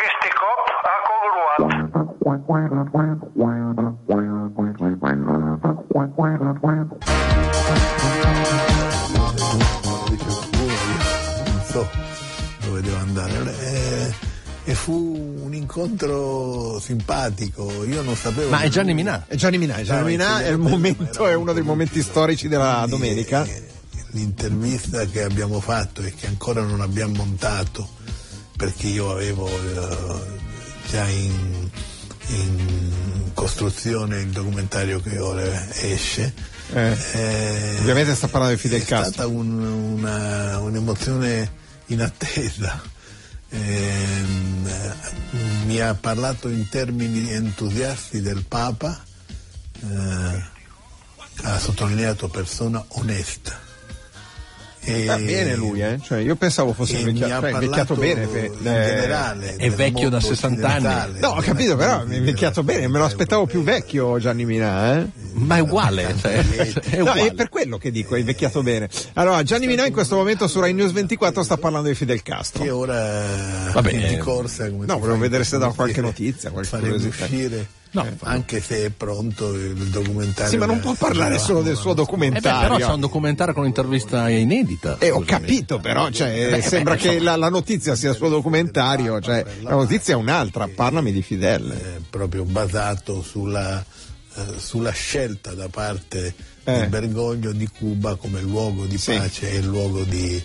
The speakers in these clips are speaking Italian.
queste cop a congruato. non so dove devo andare. Eh, e fu un incontro simpatico, io non sapevo. Ma è Gianni Minà. È Gianni Minà, è Gianni No, Minà, è momento, è uno dei momenti storici della domenica. Eh, L'intervista che abbiamo fatto e che ancora non abbiamo montato perché io avevo eh, già in, in costruzione il documentario che ora esce. Eh, Eh, Ovviamente sta parlando di Fidel è Castro. stata un- una- un'emozione inattesa. Ehm, eh, mi ha parlato in termini entusiasti del Papa, eh, ha sottolineato persona onesta. E- Va bene lui, eh? Cioè, io pensavo fosse invecchiato, cioè, invecchiato bene. in eh, generale è vecchio da mondo 60 anni. No, ho capito, però è della- invecchiato bene, me lo aspettavo più vecchio Gianni Minà, eh? Ma è uguale. cioè, è No, uguale. è per quello che dico, è invecchiato bene. Allora, Gianni Minà in questo momento su Rai News 24 sta parlando di Fidel Castro. che ora Vabbè, è di corsa no, volevo vedere se dava qualche notizia, qualche curiosità. uscire No. anche se è pronto il documentario Sì, ma non può parlare solo del suo Eh beh, documentario. però c'è un documentario con un'intervista inedita. Eh, ho capito, però, cioè, Beh, sembra beh, che la, la notizia sia il suo documentario, cioè, la notizia è un'altra, parlami di Fidel. eh, proprio basato sulla, eh, sulla scelta da parte Eh. di Bergoglio di Cuba come luogo di Sì. pace e luogo di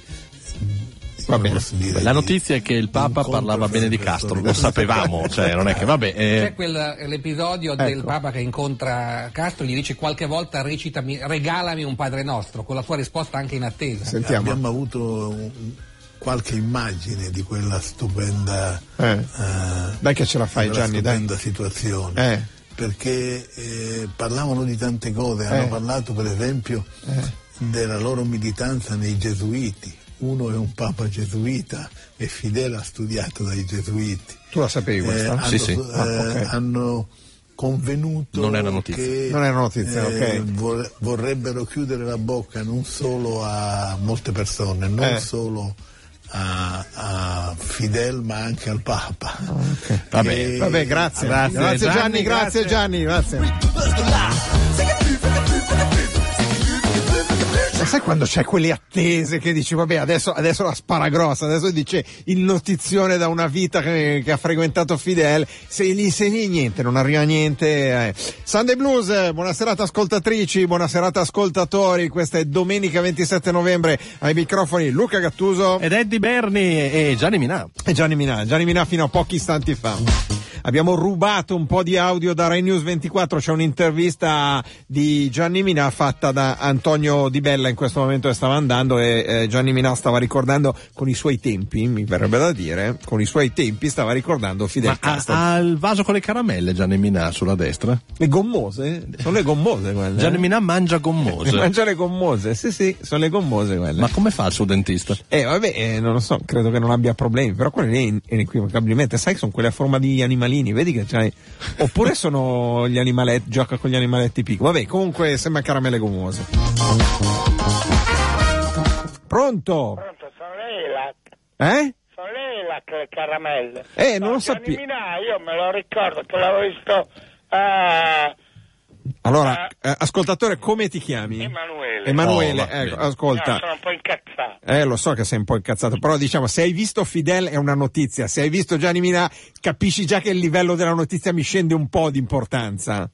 Va bene. La notizia è che il Papa parlava bene di Castro, lo sapevamo, cioè non è che vabbè. eh, C'è quel- l'episodio del Ecco. Papa che incontra Castro, gli dice qualche volta recitami, regalami un Padre Nostro, con la sua risposta anche in attesa. Sentiamo. Abbiamo avuto un- qualche immagine di quella stupenda, Eh. eh, Dai che ce la fai, Gianni, dai. stupenda situazione. Eh. Perché eh, parlavano di tante cose, hanno Eh. parlato per esempio della loro militanza nei gesuiti. Uno è un papa gesuita e Fidele ha studiato dai gesuiti. Tu la sapevi Eh, questa? hanno, Sì, sì. eh, Ah, ok. hanno convenuto Non era notizia. che Non era notizia, eh, ok. vor- vorrebbero chiudere la bocca non solo a molte persone, non Eh. solo a, a Fidel ma anche al Papa. Vabbè. E- Vabbè, grazie. Grazie, Gianni, Gianni, grazie, grazie. Gianni, grazie. Ma sai quando c'è quelle attese che dici, vabbè, adesso, adesso la spara grossa, adesso dice il notizione da una vita che, che ha frequentato Fidel, se gli insegni niente, non arriva niente. eh. Sunday Blues, buona serata ascoltatrici, buona serata ascoltatori, questa è domenica 27 novembre, ai microfoni Luca Gattuso. Ed Eddie Berni e Gianni Minà. E Gianni Minà, Gianni Minà fino a pochi istanti fa. Abbiamo rubato un po' di audio da Rai News 24, c'è un'intervista di Gianni Minà fatta da Antonio Di Bella in questo momento che stava andando e eh, Gianni Minà stava ricordando con i suoi tempi, mi verrebbe da dire, con i suoi tempi stava ricordando Fidel Ma Castro. ha il vaso con le caramelle Gianni Minà sulla destra? Le gommose? Sono le gommose quelle. Gianni eh? Minà mangia gommose. Mangia le gommose, sì sì, sono le gommose quelle. Ma come fa il suo dentista? Eh vabbè, eh, non lo so, credo che non abbia problemi, però quelle lì inequivocabilmente, sai che sono quelle a forma di animalini, vedi che c'hai... Oppure sono gli animaletti, gioca con gli animaletti piccoli. Vabbè, comunque sembra caramelle gommose. Pronto? Pronto, sono lei la... Eh? Sono lei la le caramelle. Eh, non No, lo sapevo. Io me lo ricordo che l'avevo visto a Allora, eh, ascoltatore, come ti chiami? Emanuele. Emanuele, Oh, ecco, ascolta. No, sono un po' incazzato. Eh, lo so che sei un po' incazzato, però diciamo, se hai visto Fidel è una notizia, se hai visto Gianni Minà capisci già che il livello della notizia mi scende un po' di importanza.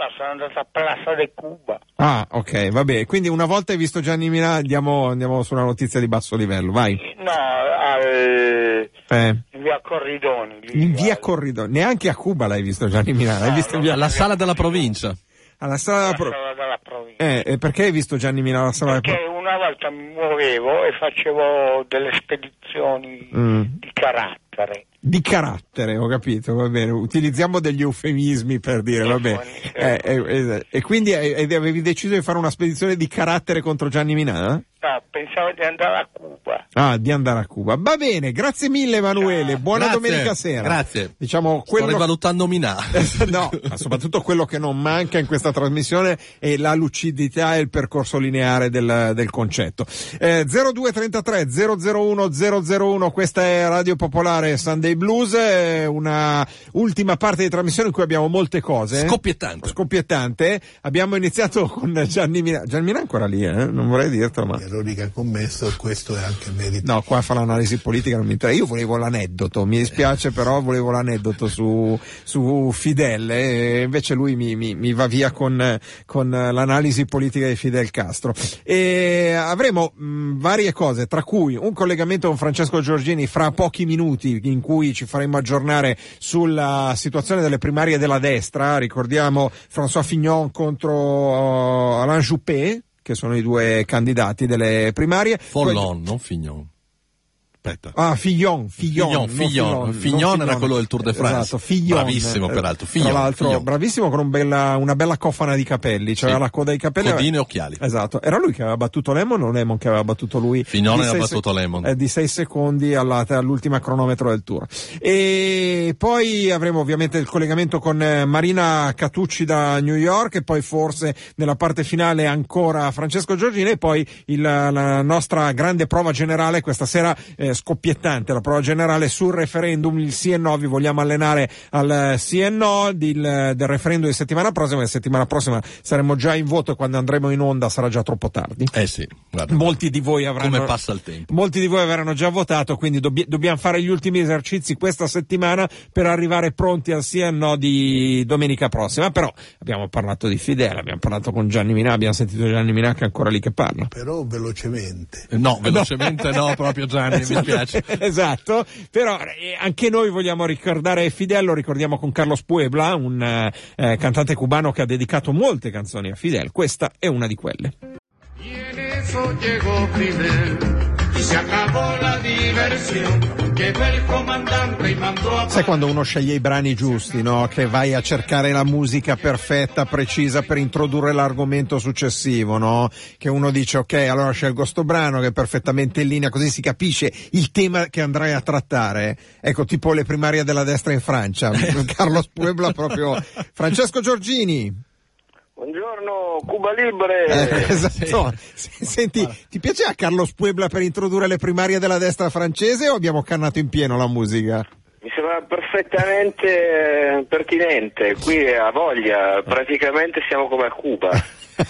No, sono andato a Plaza de Cuba. Ah, ok, vabbè. Quindi una volta hai visto Gianni Minà, andiamo, andiamo su una notizia di basso livello, vai. No, al... Eh. in via Corridoni. lì, In via Corridoro, neanche a Cuba l'hai visto Gianni Minà, l'hai No, visto no, via... Alla sala della provincia. alla sala della pro- sala della provincia. Eh, e perché hai visto Gianni Minà alla sala della Perché pro- una volta mi muovevo e facevo delle spedizioni Mm. di carattere. Di carattere, ho capito, va bene. Utilizziamo degli eufemismi per dire, va bene. Eh, eh, eh, e quindi eh, avevi deciso di fare una spedizione di carattere contro Gianni Minà? No, pensavo di andare a Cuba. Ah, di andare a Cuba. Va bene, grazie mille Emanuele, buona Grazie, domenica sera. grazie. Diciamo Sto quello rivalutando Minà. no, ma soprattutto quello che non manca in questa trasmissione è la lucidità e il percorso lineare del, del concetto. Eh, 0233 001 0001, questa è Radio Popolare Sunday Blues, eh, una ultima parte di trasmissione in cui abbiamo molte cose. Scoppiettante. Scoppiettante. Abbiamo iniziato con Gianni Mina. Gianni Mina è ancora lì, eh? non vorrei dirtelo, ma... Gli errori che ha commesso, questo è anche merito. No, qua fa l'analisi politica, non mi interessa. Io volevo l'aneddoto, mi dispiace, però volevo l'aneddoto su, su Fidel, e invece lui mi, mi, mi va via con, con l'analisi politica di Fidel Castro. E avremo mh, varie cose, tra cui un collegamento con Francesco Giorgini fra pochi minuti, in cui ci faremo aggiornare sulla situazione delle primarie della destra. Ricordiamo François Fignon contro uh, Alain Juppé, che sono i due candidati delle primarie. Follon, non Fignon. Aspetta. Ah, Fillon, Fillon, Fillon, Fillon. Fillon era quello del Tour de France. Esatto, Fillon. Bravissimo, peraltro. Tra Fillon, l'altro, Fillon. bravissimo con un bella- una bella cofana di capelli, c'aveva Sì. la coda di capelli. Codine e occhiali. Esatto, era lui che aveva battuto Lemon o Lemon che aveva battuto lui? Fillon Di aveva battuto Lemon. eh, di 6 secondi alla- all'ultima cronometro del tour. E poi avremo ovviamente il collegamento con eh, Marina Catucci da New York e poi forse nella parte finale ancora Francesco Giorgini e poi il- la nostra grande prova generale questa sera eh, scoppiettante, la prova generale sul referendum, il sì e no, vi vogliamo allenare al eh, sì e no del, del referendum di settimana prossima, e settimana prossima saremo già in voto e quando andremo in onda sarà già troppo tardi. Eh sì, guarda. Molti di voi avranno Come passa il tempo. Molti di voi avranno già votato, quindi dobbi- dobbiamo fare gli ultimi esercizi questa settimana per arrivare pronti al sì e no di domenica prossima. Però abbiamo parlato di Fidel, abbiamo parlato con Gianni Minà, abbiamo sentito Gianni Minà che è ancora lì che parla. Però velocemente. Eh, No, velocemente no, proprio Gianni, mi spiace. esatto, però eh, anche noi vogliamo ricordare Fidel, lo ricordiamo con Carlos Puebla, un eh, eh, cantante cubano che ha dedicato molte canzoni a Fidel. Questa è una di quelle. Y se acabó la diversión. Sai quando uno sceglie i brani giusti, no? Che vai a cercare la musica perfetta, precisa per introdurre l'argomento successivo, no? Che uno dice ok, allora scelgo sto brano che è perfettamente in linea, così si capisce il tema che andrai a trattare. Ecco, tipo le primarie della destra in Francia. Carlos Puebla proprio. Francesco Giorgini. Buongiorno, Cuba Libre. Eh, esatto. S- Senti, ti piaceva Carlos Puebla per introdurre le primarie della destra francese o abbiamo cannato in pieno la musica? Mi sembra perfettamente eh, pertinente. Qui a voglia, praticamente siamo come a Cuba.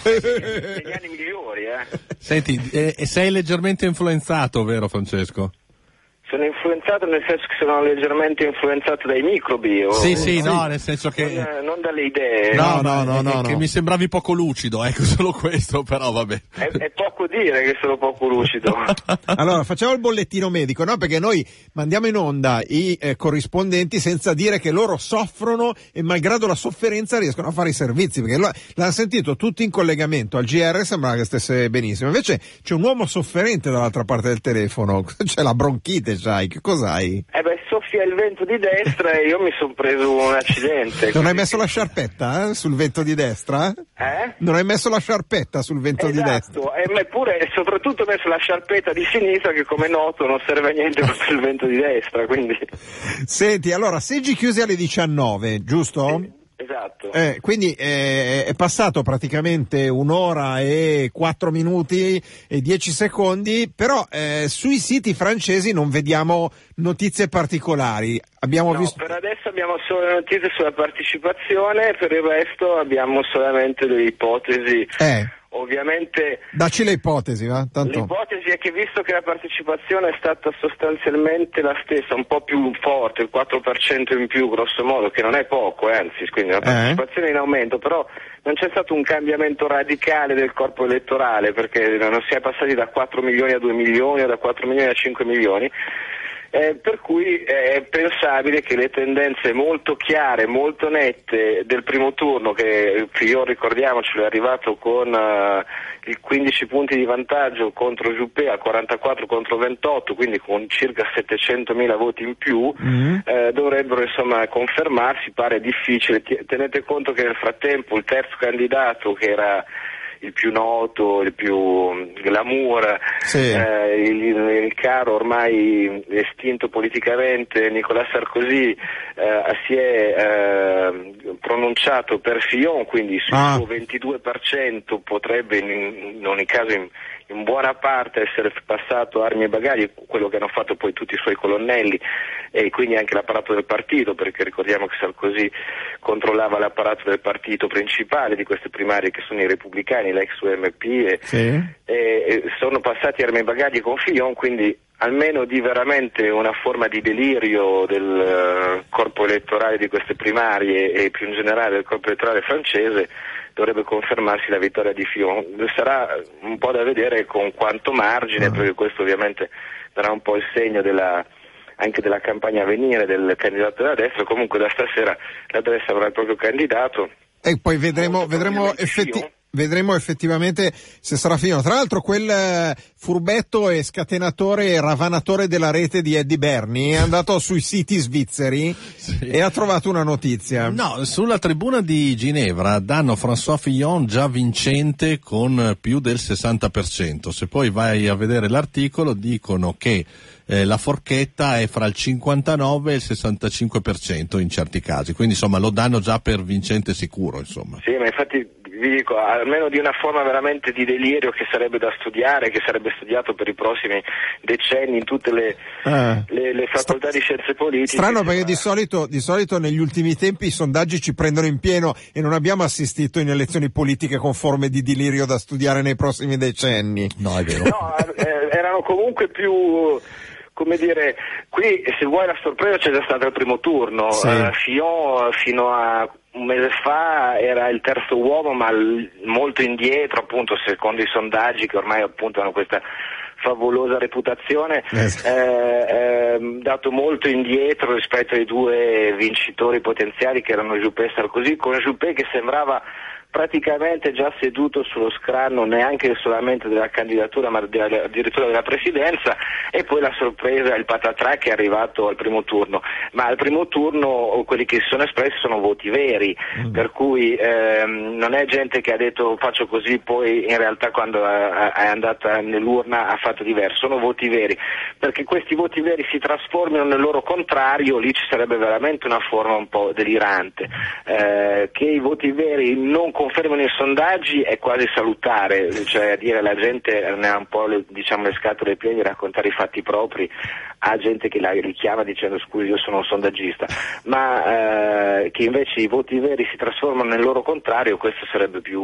Negli anni migliori, eh. Senti, eh, e sei leggermente influenzato, vero Francesco? Sono influenzato nel senso che sono leggermente influenzato dai microbi. o- Sì, sì, no, nel senso Non, che... eh, non dalle idee. No, ma no, è- no, è che no. mi sembravi poco lucido, ecco, solo questo, però vabbè. È, è poco dire che sono poco lucido. Allora, facciamo il bollettino medico, no? Perché noi mandiamo in onda i eh, corrispondenti senza dire che loro soffrono e malgrado la sofferenza riescono a fare i servizi, perché l'hanno sentito tutti in collegamento al GR, sembrava che stesse benissimo. Invece c'è un uomo sofferente dall'altra parte del telefono, c'è la bronchite, sai, che cos'hai? Eh beh, soffia il vento di destra e io mi sono preso un accidente. Non hai messo la sciarpetta eh, sul vento di destra? Eh? Non hai messo la sciarpetta sul vento di destra? Esatto, e ma pure e soprattutto ho messo la sciarpetta di sinistra che come noto non serve a niente contro il vento di destra, quindi Senti, allora, seggi chiusi alle 19, giusto? Esatto. Eh, quindi eh, è passato praticamente un'ora e quattro minuti e dieci secondi, però eh, sui siti francesi non vediamo notizie particolari. Abbiamo No, visto. per adesso abbiamo solo le notizie sulla partecipazione, per il resto abbiamo solamente delle ipotesi. Eh, Ovviamente dacci le ipotesi, va? Tanto. l'ipotesi è che visto che la partecipazione è stata sostanzialmente la stessa, un po' più forte, il 4% in più grosso modo, che non è poco, eh, anzi, quindi la Eh. partecipazione è in aumento, però non c'è stato un cambiamento radicale del corpo elettorale, perché non si è passati da 4 milioni a 2 milioni o da 4 milioni a 5 milioni. Eh, per cui è pensabile che le tendenze molto chiare, molto nette del primo turno, che Fillon ricordiamocelo è arrivato con eh, il 15 punti di vantaggio contro Juppé al 44 contro 28, quindi con circa 700.000 voti in più, Mm. eh, dovrebbero insomma confermarsi, pare difficile. Tenete conto che nel frattempo il terzo candidato che era il più noto, il più mm, glamour, Sì. eh, il, il caro ormai estinto politicamente Nicolas Sarkozy eh, si è eh, pronunciato per Fillon, quindi sul Ah. suo 22% potrebbe in, in ogni caso in- in buona parte essere passato armi e bagagli, quello che hanno fatto poi tutti i suoi colonnelli e quindi anche l'apparato del partito, perché ricordiamo che Sarkozy controllava l'apparato del partito principale di queste primarie che sono i repubblicani, l'ex UMP e, Sì. e- sono passati armi e bagagli con Fillon, quindi almeno di veramente una forma di delirio del eh, corpo elettorale di queste primarie e più in generale del corpo elettorale francese dovrebbe confermarsi la vittoria di Fillon. Sarà un po' da vedere con quanto margine, perché questo ovviamente darà un po' il segno della, anche della campagna a venire del candidato della destra, comunque da stasera la destra avrà il proprio candidato. E poi vedremo, vedremo, probabilmente effetti- Fillon. Vedremo effettivamente se sarà Fillon. Tra l'altro quel eh, furbetto e scatenatore e ravanatore della rete di Eddie Berni è andato sui siti svizzeri e ha trovato una notizia. No, sulla tribuna di Ginevra danno François Fillon già vincente con più del 60%. Se poi vai a vedere l'articolo dicono che eh, la forchetta è fra il 59 e il 65% in certi casi, quindi insomma lo danno già per vincente sicuro, insomma. Sì, ma infatti vi dico, almeno di una forma veramente di delirio che sarebbe da studiare, che sarebbe studiato per i prossimi decenni in tutte le, Eh. le- le facoltà di scienze politiche. Strano perché di solito, di solito negli ultimi tempi i sondaggi ci prendono in pieno e non abbiamo assistito in elezioni politiche con forme di delirio da studiare nei prossimi decenni. No, è vero. No, eh, erano comunque più come dire, qui se vuoi la sorpresa c'è già stato il primo turno, Sì. Eh, Fillon fino a un mese fa era il terzo uomo ma molto indietro appunto secondo i sondaggi che ormai appunto hanno questa favolosa reputazione, Eh, eh, ehm, dato molto indietro rispetto ai due vincitori potenziali che erano Juppé e Sarkozy, con Juppé che sembrava praticamente già seduto sullo scranno neanche solamente della candidatura ma addirittura della presidenza e poi la sorpresa, il patatrà che è arrivato al primo turno, ma al primo turno quelli che si sono espressi sono voti veri, per cui ehm, non è gente che ha detto faccio così poi in realtà quando è è andata nell'urna ha fatto diverso, sono voti veri, perché questi voti veri si trasformino nel loro contrario, lì ci sarebbe veramente una forma un po' delirante, Eh, che i voti veri non confermano i sondaggi è quasi salutare, cioè a dire la gente ne ha un po' le, diciamo, le scatole piene di raccontare i fatti propri a gente che la richiama dicendo scusi io sono un sondaggista, ma eh, che invece i voti veri si trasformano nel loro contrario, questo sarebbe più...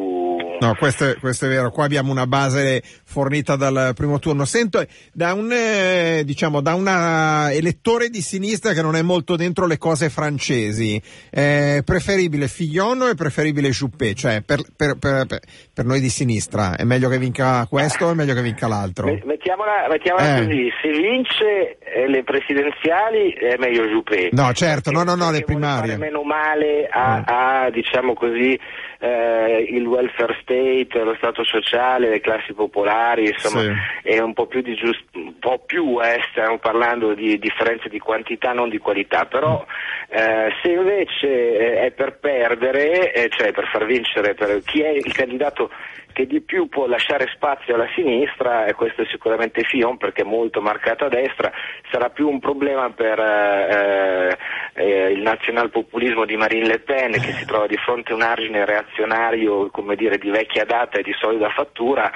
No, questo è, questo è vero. Qua abbiamo una base fornita dal primo turno. Sento da un, eh, diciamo, da una elettore di sinistra che non è molto dentro le cose francesi. È preferibile Fillon o è preferibile Juppé? Cioè, per, per, per, per- noi di sinistra è meglio che vinca questo o è meglio che vinca l'altro? Me- Mettiamola, mettiamola Eh. così, se vince le presidenziali è meglio Juppé. No, certo, no, no, no, le primarie. fare meno male a, Eh. a, diciamo così, eh, il welfare state, lo stato sociale, le classi popolari, insomma, Sì. è un po' più di giust- un po' più, eh, stiamo parlando di differenze di quantità, non di qualità, però eh, se invece eh, è per perdere, eh, cioè per far vincere per chi è il candidato che di più può lasciare spazio alla sinistra, e questo è sicuramente Fion perché è molto marcato a destra, sarà più un problema per eh, eh, il nazionalpopulismo di Marine Le Pen che si trova di fronte a un argine reazionario dire, di vecchia data e di solida fattura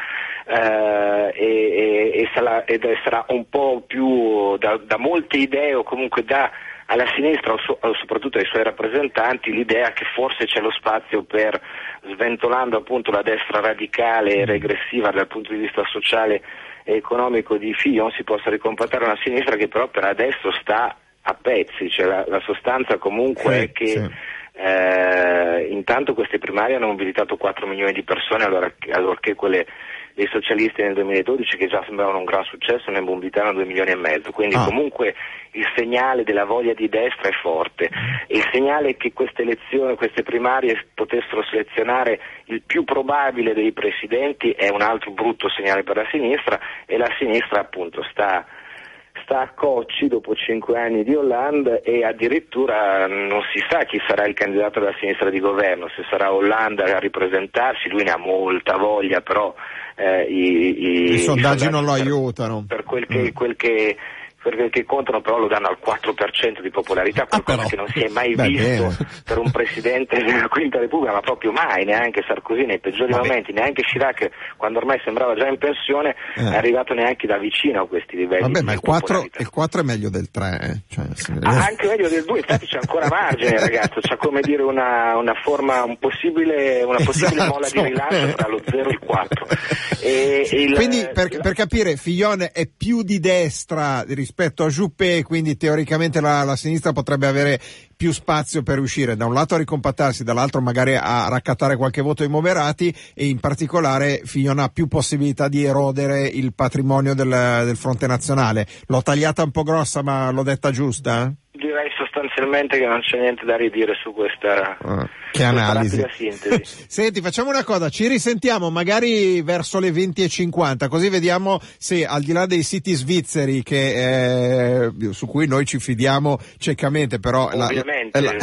eh, e, e- e sarà, sarà un po' più da, da molte idee o comunque da alla sinistra o, so- o soprattutto ai suoi rappresentanti l'idea che forse c'è lo spazio per, sventolando appunto la destra radicale e regressiva dal punto di vista sociale e economico di Fillon, si possa ricompattare una sinistra che però per adesso sta a pezzi, cioè la, la sostanza comunque Sì, è che sì. eh, intanto queste primarie hanno mobilitato 4 milioni di persone allora, allorché quelle dei socialisti nel 2012 che già sembravano un gran successo ne mobilitarono 2 milioni e mezzo, quindi Ah. comunque il segnale della voglia di destra è forte il segnale che queste elezioni, queste primarie potessero selezionare il più probabile dei presidenti è un altro brutto segnale per la sinistra e la sinistra appunto sta sta a cocci dopo cinque anni di Hollande e addirittura non si sa chi sarà il candidato della sinistra di governo, se sarà Hollande a ripresentarsi, lui ne ha molta voglia, però eh, i, i- I sondaggi non lo aiutano. Per quel che, Mm. quel che perché che contano però lo danno al 4% di popolarità, qualcosa però. che non si è mai Beh, visto bene. per un presidente della Quinta Repubblica, ma proprio mai, neanche Sarkozy nei peggiori Vabbè. momenti, neanche Chirac quando ormai sembrava già in pensione Eh. è arrivato neanche da vicino a questi livelli. Vabbè, di ma il 4, popolarità. il 4 è meglio del 3. Eh. Cioè, se- Ah, anche meglio del 2, infatti c'è ancora margine ragazzo, c'è come dire una, una forma, un possibile, una possibile Esatto. molla di rilancio tra lo 0 e il 4. E, e il- Quindi per, per capire, Fillon è più di destra rispetto a Juppé, quindi teoricamente la, la sinistra potrebbe avere più spazio per uscire da un lato a ricompattarsi, dall'altro magari a raccattare qualche voto ai moderati e in particolare Fillon ha più possibilità di erodere il patrimonio del, del fronte nazionale. L'ho tagliata un po' grossa ma l'ho detta giusta? Direi sostanzialmente che non c'è niente da ridire su questa, Ah, che questa analisi. Senti, facciamo una cosa, ci risentiamo magari verso le 20.50, così vediamo se al di là dei siti svizzeri che, eh, su cui noi ci fidiamo ciecamente, però la, Ovviamente. la-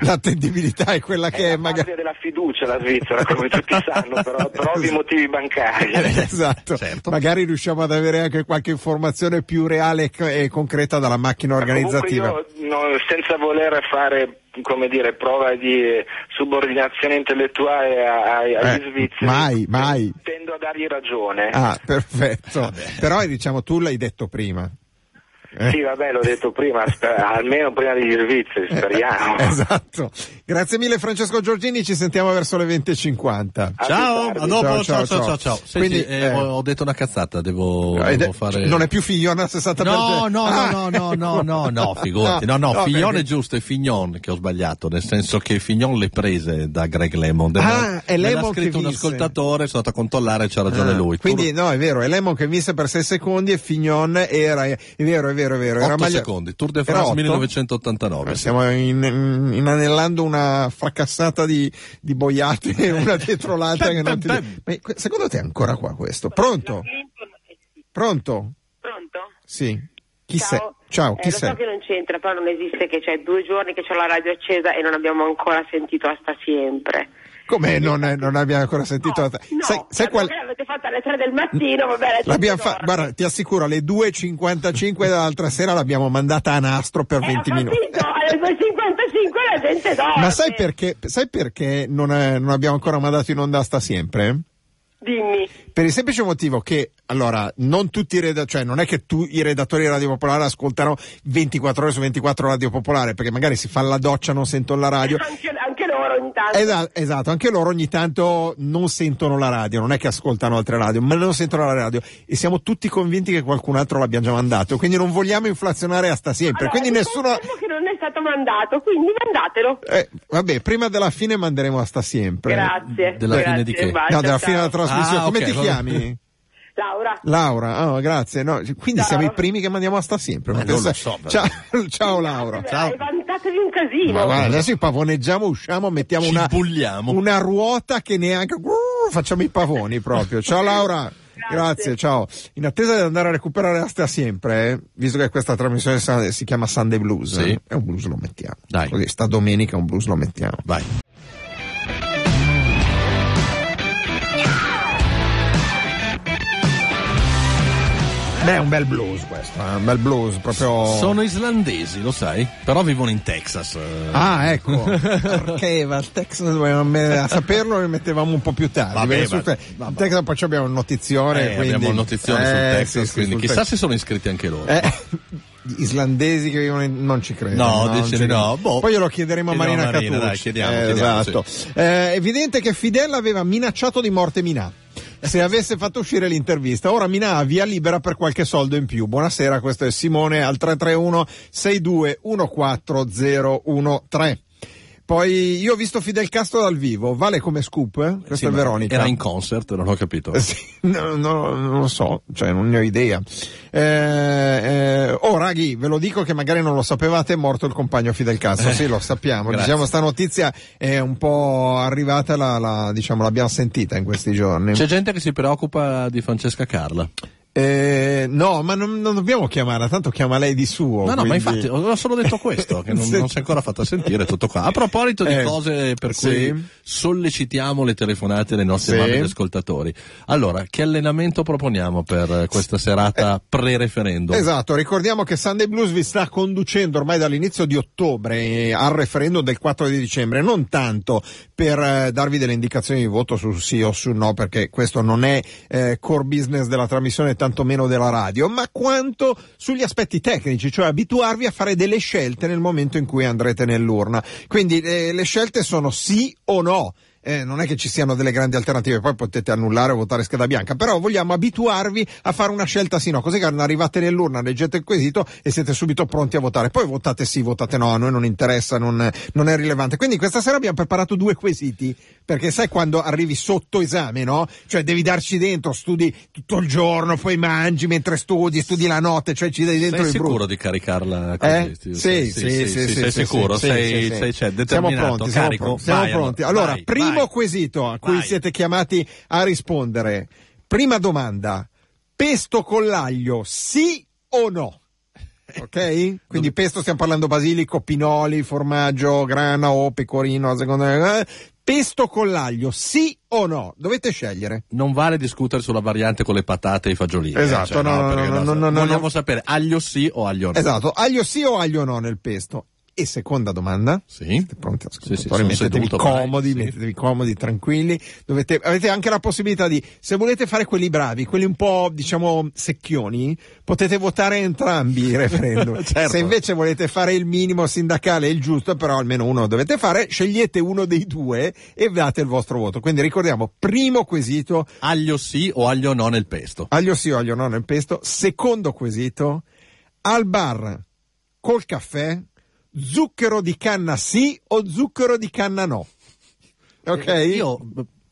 l'attendibilità è quella che È è la magari... della fiducia la Svizzera, come tutti sanno, però per ovvi motivi bancari. esatto, Certo. magari riusciamo ad avere anche qualche informazione più reale e co- concreta dalla macchina organizzativa. Io, no, senza voler fare come dire, prova di subordinazione intellettuale ai- agli Eh, svizzeri, mai, mai. tendo a dargli ragione. Ah, perfetto. Però diciamo tu l'hai detto prima. Eh. Sì, vabbè, l'ho detto prima, sper- almeno prima degli svizzeri, speriamo. esatto. Grazie mille Francesco Giorgini, ci sentiamo verso le 20.50. A Ciao, a dopo, Ciao, ciao, ciao, ciao, ciao. ciao. Senti, Quindi, eh, eh, ho detto una cazzata, devo, è- devo fare... Non è più Figlione al 60%. No, no, Ah, no, no, no, no, no, figurati. No, no, No, Fignon perché- è giusto, è Fignon che ho sbagliato, nel senso che Fignon le prese da Greg Lemon. Ah, è Lemon che scritto un ascoltatore, sono andato a controllare, c'ha ragione Ah, lui. Quindi no, è vero, è Lemon che vinse per 6 secondi e Fignon era, è vero, è vero, è vero. Era 8 maglia- secondi, Tour de France otto? 1989. Eh, sì. Stiamo in- in- inanellando una fracassata di, di boiate una dietro l'altra. che non ti... Ma secondo te è ancora qua questo? Pronto? Pronto? Pronto? Sì. Chi Ciao. sei? Ciao, chi Eh, lo sei? so che non c'entra, però non esiste che c'è due giorni che c'ho la radio accesa e non abbiamo ancora sentito a sta sempre. Come non, non abbiamo ancora sentito? No, la- no, sai, sai qual- l'avete fatta alle 3 del mattino, vabbè, alle L'abbiamo fa- guarda, ti assicuro, alle 2.55 dell'altra sera l'abbiamo mandata a nastro per Eh, 20 ho minuti. alle 2.55 la gente dorme. Ma sai perché, sai perché non, è- non abbiamo ancora mandato in onda sta sempre? Dimmi. Per il semplice motivo che, allora, non tutti i redattori, cioè non è che tu, i redattori di Radio Popolare ascoltano 24 ore su 24 Radio Popolare, perché magari si fa la doccia, non sentono la radio. Anche, anche loro ogni tanto. Esa- esatto, anche loro ogni tanto non sentono la radio, non è che ascoltano altre radio, ma non sentono la radio e siamo tutti convinti che qualcun altro l'abbiia già mandato, quindi non vogliamo inflazionare a sta sempre, Allora, quindi vi nessuno... che non è stato mandato, quindi mandatelo. Eh, vabbè, prima della fine manderemo a sta sempre. Grazie. Della grazie, fine di che? un bacio, No, della ciao. fine della trasmissione. Ah, Come ok, ti vabbè. chiami? Laura. Laura, oh, grazie. No, quindi Ciao. siamo i primi che mandiamo a sta sempre. Eh, Ma non lo pensa- so, ciao, ciao Laura. Ciao. Hai vantatevi un casino. Ma guarda, adesso ci pavoneggiamo, usciamo, mettiamo una, una ruota che neanche uh, facciamo i pavoni proprio. Ciao Laura. Grazie, ciao. In attesa di andare a recuperare la stia sempre, eh, visto che questa trasmissione si chiama Sunday Blues, Sì. eh, è un blues lo mettiamo. Dai. Così, sta domenica un blues lo mettiamo. Vai. Beh, è un bel blues questo, eh, un bel blues proprio. Sono islandesi, lo sai? Però vivono in Texas. eh. Ah, ecco. Perché va Texas a saperlo lo mettevamo un po' più tardi. Vabbè, sul- vabbè, vabbè. Texas poi ci abbiamo notizione. Eh, quindi... abbiamo notizione sul Eh, Texas, sì, sì, quindi sul chissà Texas. se sono iscritti anche loro. Eh, islandesi che vivono in... non ci credo. No, non dice no. Boh. Poi glielo chiederemo a Marina, Marina, Catucci. dai, chiediamo, Eh, chiediamo, esatto. Eh, è evidente che Fidel aveva minacciato di morte Minà. Se avesse fatto uscire l'intervista, ora Minà ha via libera per qualche soldo in più. Buonasera, questo è Simone al 331 6214013. Poi io ho visto Fidel Castro dal vivo, vale come scoop? Eh? Questa Sì, è Veronica. Era in concert, non ho capito. Eh, sì, no, no, non lo so, cioè non ne ho idea. Eh, eh, oh, raghi, ve lo dico che magari non lo sapevate, è morto il compagno Fidel Castro. Sì, lo sappiamo. Grazie. Diciamo, sta notizia è un po' arrivata, la, la- diciamo, l'abbiamo sentita in questi giorni. C'è gente che si preoccupa di Francesca Carla. Eh, no, ma non, non dobbiamo chiamarla, tanto chiama lei di suo. No, no, ma infatti ho solo detto questo, che non, non si è ancora fatta sentire tutto qua. A proposito di Eh, cose per sì. cui sollecitiamo le telefonate dei nostri Sì. ascoltatori. Allora, che allenamento proponiamo per eh, questa serata pre-referendum? Esatto, ricordiamo che Sunday Blues vi sta conducendo ormai dall'inizio di ottobre eh, al referendum del 4 di dicembre, non tanto per eh, darvi delle indicazioni di voto su sì o su no, perché questo non è eh, core business della trasmissione, tantomeno della radio, ma quanto sugli aspetti tecnici, cioè abituarvi a fare delle scelte nel momento in cui andrete nell'urna. Quindi eh, le scelte sono sì o no. Eh, non è che ci siano delle grandi alternative, poi potete annullare o votare scheda bianca, però vogliamo abituarvi a fare una scelta sì no, così che arrivate nell'urna, leggete il quesito e siete subito pronti a votare. Poi votate sì, votate no, a noi non interessa, non, non è rilevante. Quindi questa sera abbiamo preparato due quesiti, perché sai quando arrivi sotto esame, no? Cioè devi darci dentro, studi tutto il giorno, poi mangi mentre studi, studi la notte, cioè ci dai dentro Sei il sicuro brutto. di caricarla così? Eh? Sì, Sì, sì, sì, sì, sei sì, sicuro, sì, sei, sì, sì. sei- cioè, Siamo determinato, pronti, siamo carico? pronti. Siamo Vai, pronti. allora, vai, primo vai. quesito a cui Vai. siete chiamati a rispondere. Prima domanda. Pesto con l'aglio, sì o no? Ok? Quindi pesto stiamo parlando basilico, pinoli, formaggio, grana o pecorino, a seconda eh? Pesto con l'aglio, sì o no? Dovete scegliere. Non vale discutere sulla variante con le patate e i fagiolini. eh, Esatto, cioè, no, no, perché no, no, no, no, Vogliamo no. sapere aglio sì o aglio no. Esatto, aglio sì o aglio no nel pesto? E seconda domanda. Sì. Siete pronti Sì, sì, mettetevi vai, comodi, sì. mettetevi comodi, tranquilli. Dovete, avete anche la possibilità di, se volete fare quelli bravi, quelli un po', diciamo, secchioni, potete votare entrambi i referendum. Certo. Se invece volete fare il minimo sindacale il giusto, però almeno uno dovete fare, scegliete uno dei due e date il vostro voto. Quindi ricordiamo, primo quesito, Aglio sì o aglio no nel pesto. aglio sì o aglio no nel pesto. Secondo quesito, al bar col caffè, zucchero di canna sì o zucchero di canna no? Ok? Io,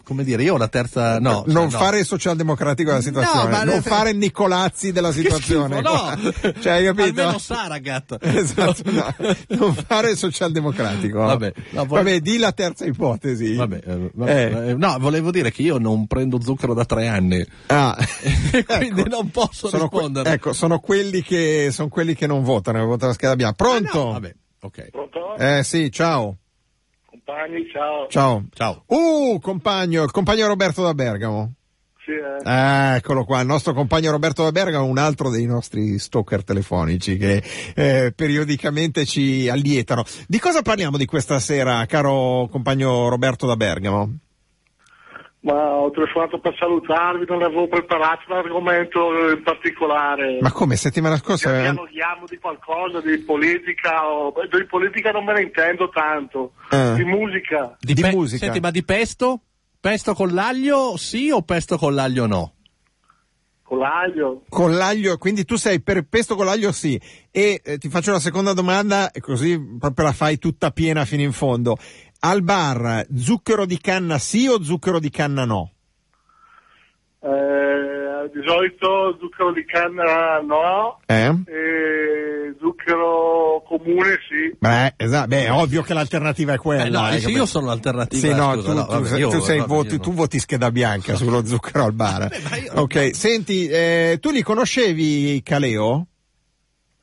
come dire, io ho la terza, no. non no. fare il socialdemocratico della situazione, ma- non fare Nicolazzi della situazione. schifo, no! cioè, hai capito? Almeno Saragat. Esatto, no. non fare il socialdemocratico. Vabbè, no, voglio- Vabbè, di la terza ipotesi. Vabbè, eh, vabbè, Eh. eh, no, volevo dire che io non prendo zucchero da tre anni. Ah. Quindi non posso sono que- rispondere. ecco, sono quelli che sono quelli che non votano, votano la scheda bianca. Pronto? Ah, No, vabbè, ok. Pronto? Eh sì, ciao. Compagni, ciao. Ciao. Ciao. Uh, compagno, il compagno Roberto da Bergamo. Sì, eh. Eh, eccolo qua, il nostro compagno Roberto da Bergamo, un altro dei nostri stalker telefonici che eh, periodicamente ci allietano. Di cosa parliamo di questa sera, caro compagno Roberto da Bergamo? Ma ho telefonato per salutarvi, non avevo preparato un argomento in particolare. Ma come, settimana scorsa... eh, Dialoghiamo di qualcosa, di politica, o... di politica non me ne intendo tanto, Eh. di musica. Di pe- musica. Senti, ma di pesto? Pesto con l'aglio sì o pesto con l'aglio no? Con l'aglio. Con l'aglio, quindi tu sei per pesto con l'aglio sì. E eh, ti faccio la seconda domanda, e così proprio la fai tutta piena fino in fondo. Al bar, zucchero di canna sì o zucchero di canna no? Eh, di solito zucchero di canna no, Eh? e zucchero comune sì. Beh, esatto, beh, è ovvio che l'alternativa è quella. Eh, no, eh, io sono l'alternativa. Sì, no, scusa, tu, no, vabbè, io- vabbè, voti, tu scheda bianca sullo zucchero al bar. io- ok, senti, eh, tu li conoscevi Caleo?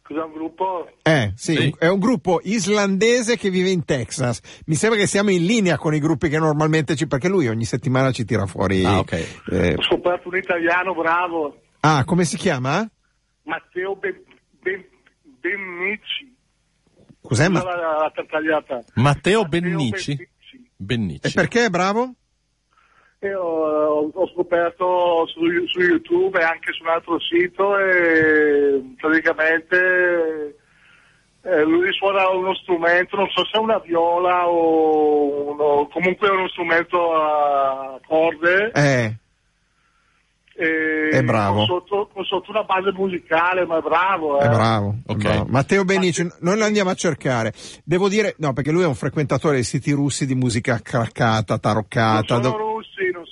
Cos'è un gruppo? Eh, sì, Sì. è un gruppo islandese che vive in Texas. Mi sembra che siamo in linea con i gruppi che normalmente ci, perché lui ogni settimana ci tira fuori. Ah, ok. eh, Ho scoperto un italiano bravo, ah, come si chiama? Matteo Ben, ben, Bennici. Cos'è? Ma, La, la, la tagliata. Matteo Matteo Bennici. Bennici. Bennici. e perché è bravo? E ho, ho scoperto su, su YouTube e anche su un altro sito e praticamente eh, lui suona uno strumento, non so se è una viola o uno- comunque uno strumento a corde. Eh, e È bravo. Con sotto, con sotto una base musicale, ma è bravo. Eh. è bravo. è Ok. bravo. Matteo Benici, noi lo andiamo a cercare. Devo dire, no, perché lui è un frequentatore dei siti russi di musica craccata, Non taroccata. sono do-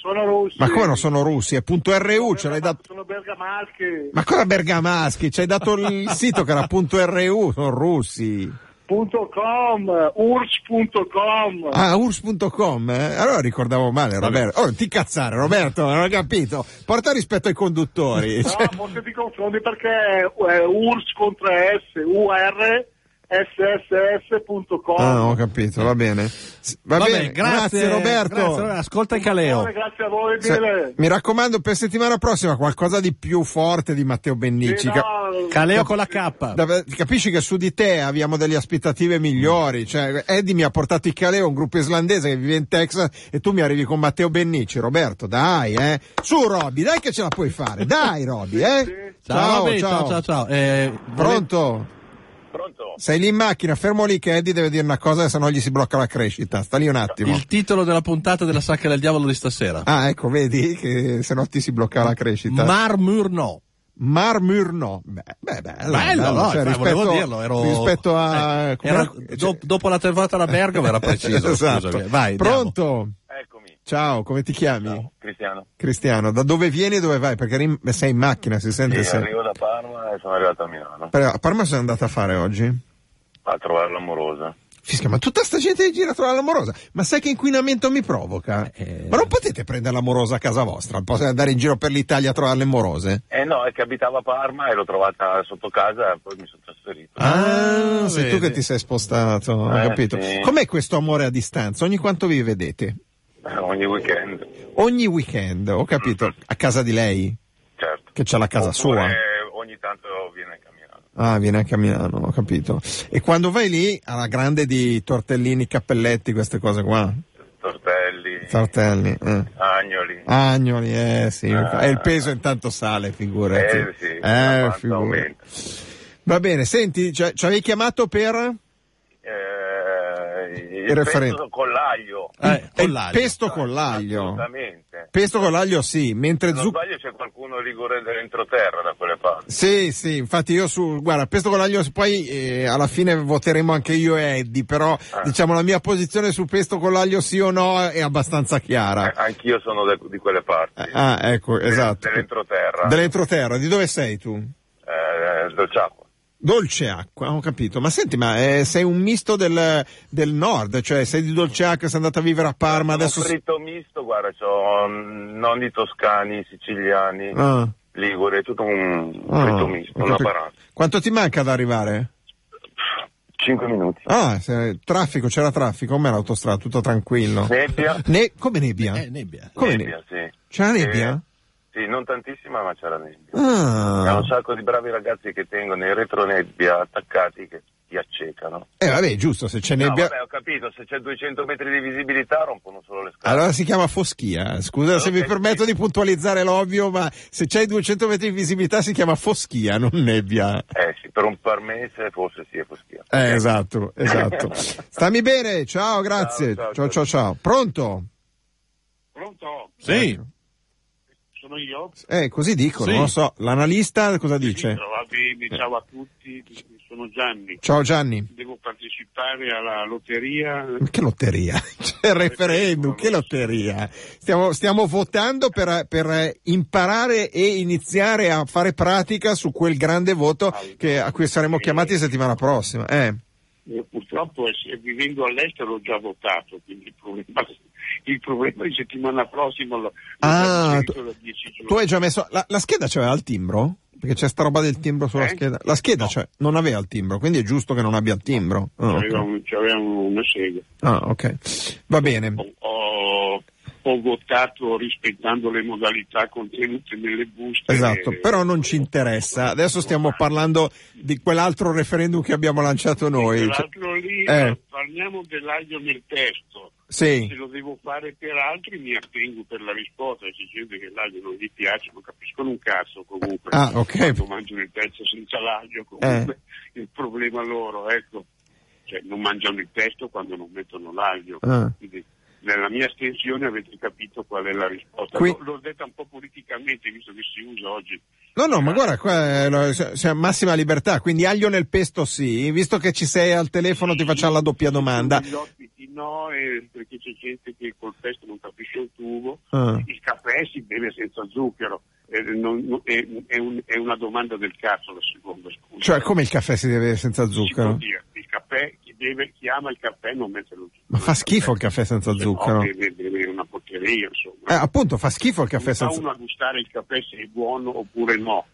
sono russi. Ma come non sono russi? È punto RU, ce l'hai dato. Sono bergamaschi. Ma cosa bergamaschi? Ci hai dato il sito che era punto RU, sono russi. .com, urs.com. Ah, urs.com? eh? Allora ricordavo male, Roberto. Oh, ti cazzare, Roberto, non ho capito. Porta rispetto ai conduttori. No, Cioè, forse ti confondi perché è urs contro S, UR, sss.com. Ah, ho capito, va bene. S- Va Vabbè, bene, grazie, Roberto. grazie, allora, ascolta il Caleo. Grazie a voi, Se- mi raccomando, per settimana prossima qualcosa di più forte di Matteo Bennicci. Sì, Ca- no, Caleo con la K. da- capisci che su di te abbiamo delle aspettative migliori. Cioè, Eddie mi ha portato il Caleo, un gruppo islandese che vive in Texas, e tu mi arrivi con Matteo Bennicci. Roberto, dai, eh. Su, Roby, dai che ce la puoi fare. Dai, Roby, eh. Ciao, Roby, ciao, ciao, ciao. Eh, Pronto? Pronto? Sei lì in macchina, fermo lì che Eddie deve dire una cosa, se no gli si blocca la crescita. Sta lì un attimo. Il titolo della puntata della sacca del diavolo di stasera. Ah, ecco, vedi che se no ti si blocca la crescita. Marmur no. Marmur no. Beh, beh, bello, Bello, no, cioè, cioè, rispetto, volevo dirlo, ero... rispetto a... eh, era- do- dopo la telefonata alla Bergamo era preciso. esatto. scusami. Vai, andiamo. Pronto? Ciao, come ti chiami? Cristiano. Cristiano, da dove vieni e dove vai? Perché sei in macchina, si sente Sì, se... arrivo da Parma e sono arrivato a Milano Però A Parma sei andata a fare oggi? a trovare l'amorosa. Fischia, ma tutta sta gente che gira a trovare l'amorosa, ma sai che inquinamento mi provoca? Eh. Ma non potete prendere l'amorosa a casa vostra, potete andare in giro per l'Italia a trovare le amorose? Eh no, è che abitava a Parma e l'ho trovata sotto casa e poi mi sono trasferito. Ah, sei tu vedi. che ti sei spostato, ho Eh, capito. sì. Com'è questo amore a distanza? Ogni quanto vi vedete? Ogni weekend, Ogni weekend, ho capito, a casa di lei, certo. che c'ha la casa Oppure sua. ogni tanto viene camminato. Ah, viene anche a Milano, ho capito. E quando vai lì, alla grande di tortellini, cappelletti, queste cose qua? Tortelli, Tortelli, eh. agnoli. Agnoli, eh sì, Ah. e il peso intanto sale, figurati. Eh, sì, eh, figurati. Va bene, senti, ci avevi chiamato per? Eh, il Il referendum. pesto con l'aglio. Eh, Eh, con il l'aglio. pesto con l'aglio. Assolutamente. Pesto con l'aglio sì, mentre Se non zucchero... sbaglio c'è qualcuno rigore dell'entroterra da quelle parti. Sì, sì, infatti io su, guarda, pesto con l'aglio, poi eh, alla fine voteremo anche io e Eddie, però Ah. diciamo la mia posizione su pesto con l'aglio sì o no è abbastanza Eh, chiara. anch'io sono de- di quelle parti. Ah, ecco, esatto. Dell'entroterra. Dell'entroterra, di dove sei tu? Eh, Dolciacqua. Dolce acqua, ho capito. Ma senti, ma eh, sei un misto del, del nord, cioè sei di dolce acqua, sei andato a vivere a Parma, adesso... Un fritto misto, guarda, ho mm, nonni toscani, siciliani, Ah, ligure, tutto un ah, fritto misto, una parata. Quanto ti manca ad arrivare? Cinque minuti. Ah, se- traffico, c'era traffico, com'è l'autostrada? Tutto tranquillo. Nebbia? Ne- come nebbia? Eh, nebbia. Come nebbia, sì. C'era nebbia? Sì, non tantissima, ma c'era nebbia. C'è un Ah, sacco di bravi ragazzi che tengono i retronebbia attaccati che ti accecano. eh vabbè, giusto, se c'è No, nebbia... vabbè, ho capito, se c'è 200 metri di visibilità rompono solo le scale. Allora si chiama foschia. Scusa se Ok, mi permetto sì. di puntualizzare l'ovvio, ma se c'hai 200 metri di visibilità si chiama foschia, non nebbia. Eh sì, per un parmese forse sì è foschia. Eh, esatto, esatto. Stammi bene, ciao, grazie. Ciao, Ciao, ciao, ciao. ciao. Pronto? Pronto? Sì. Sono io? Eh, così dicono, Sì. non lo so. L'analista cosa dice? Va bene, ciao a tutti, sono Gianni. Ciao Gianni. Devo partecipare alla lotteria. Ma Che lotteria? C'è il referendum, che lotteria? Stiamo, stiamo votando per, per imparare e iniziare a fare pratica su quel grande voto che- a cui saremo chiamati settimana prossima. Eh. Eh, Purtroppo eh, vivendo all'estero ho già votato, quindi il problema, il problema di settimana prossima lo, Ah, tu-. Tu hai già messo. La, la scheda c'aveva il timbro? Perché c'è sta roba del timbro sulla Eh? scheda. La scheda c'è, non aveva il timbro, quindi è giusto che non abbia il timbro. Ah, C'aveva, ok. un- c'aveva una sega. Ah, ok. Va bene. Ho, ho- ho votato rispettando le modalità contenute nelle buste. Esatto, Eh, però non ci interessa. Adesso stiamo parlando di quell'altro referendum che abbiamo lanciato noi. Cioè- L'altro lì, Eh. parliamo dell'aglio nel testo. Sì. Se lo devo fare per altri mi attengo per la risposta, c'è gente che l'aglio non gli piace, non capiscono un cazzo comunque. Ah, ok. Eh. Quando mangiano il pezzo senza l'aglio, comunque il problema loro, ecco. Cioè non mangiano il testo quando non mettono l'aglio. Ah. Quindi, nella mia estensione avete capito qual è la risposta. Qui- L'ho, detta un po' politicamente, visto che si usa oggi. No, no, ma guarda, qua è lo- c'è massima libertà, quindi aglio nel pesto sì. Visto che ci sei al telefono ti facciamo la doppia domanda. Gli ospiti no, eh, perché c'è gente che col testo non capisce il tubo. Ah. Il caffè si beve senza zucchero. Eh, non- non- è, è un- è una domanda del cazzo la seconda, scusa. Cioè, come il caffè si deve senza Si può zucchero? dire, il caffè deve, chi ama il caffè non mette lo zucchero. Ma fa schifo il caffè senza Se zucchero. No, deve, deve una porcheria, insomma. Eh, appunto, fa schifo il caffè Non fa senza uno a gustare il caffè se è buono oppure no.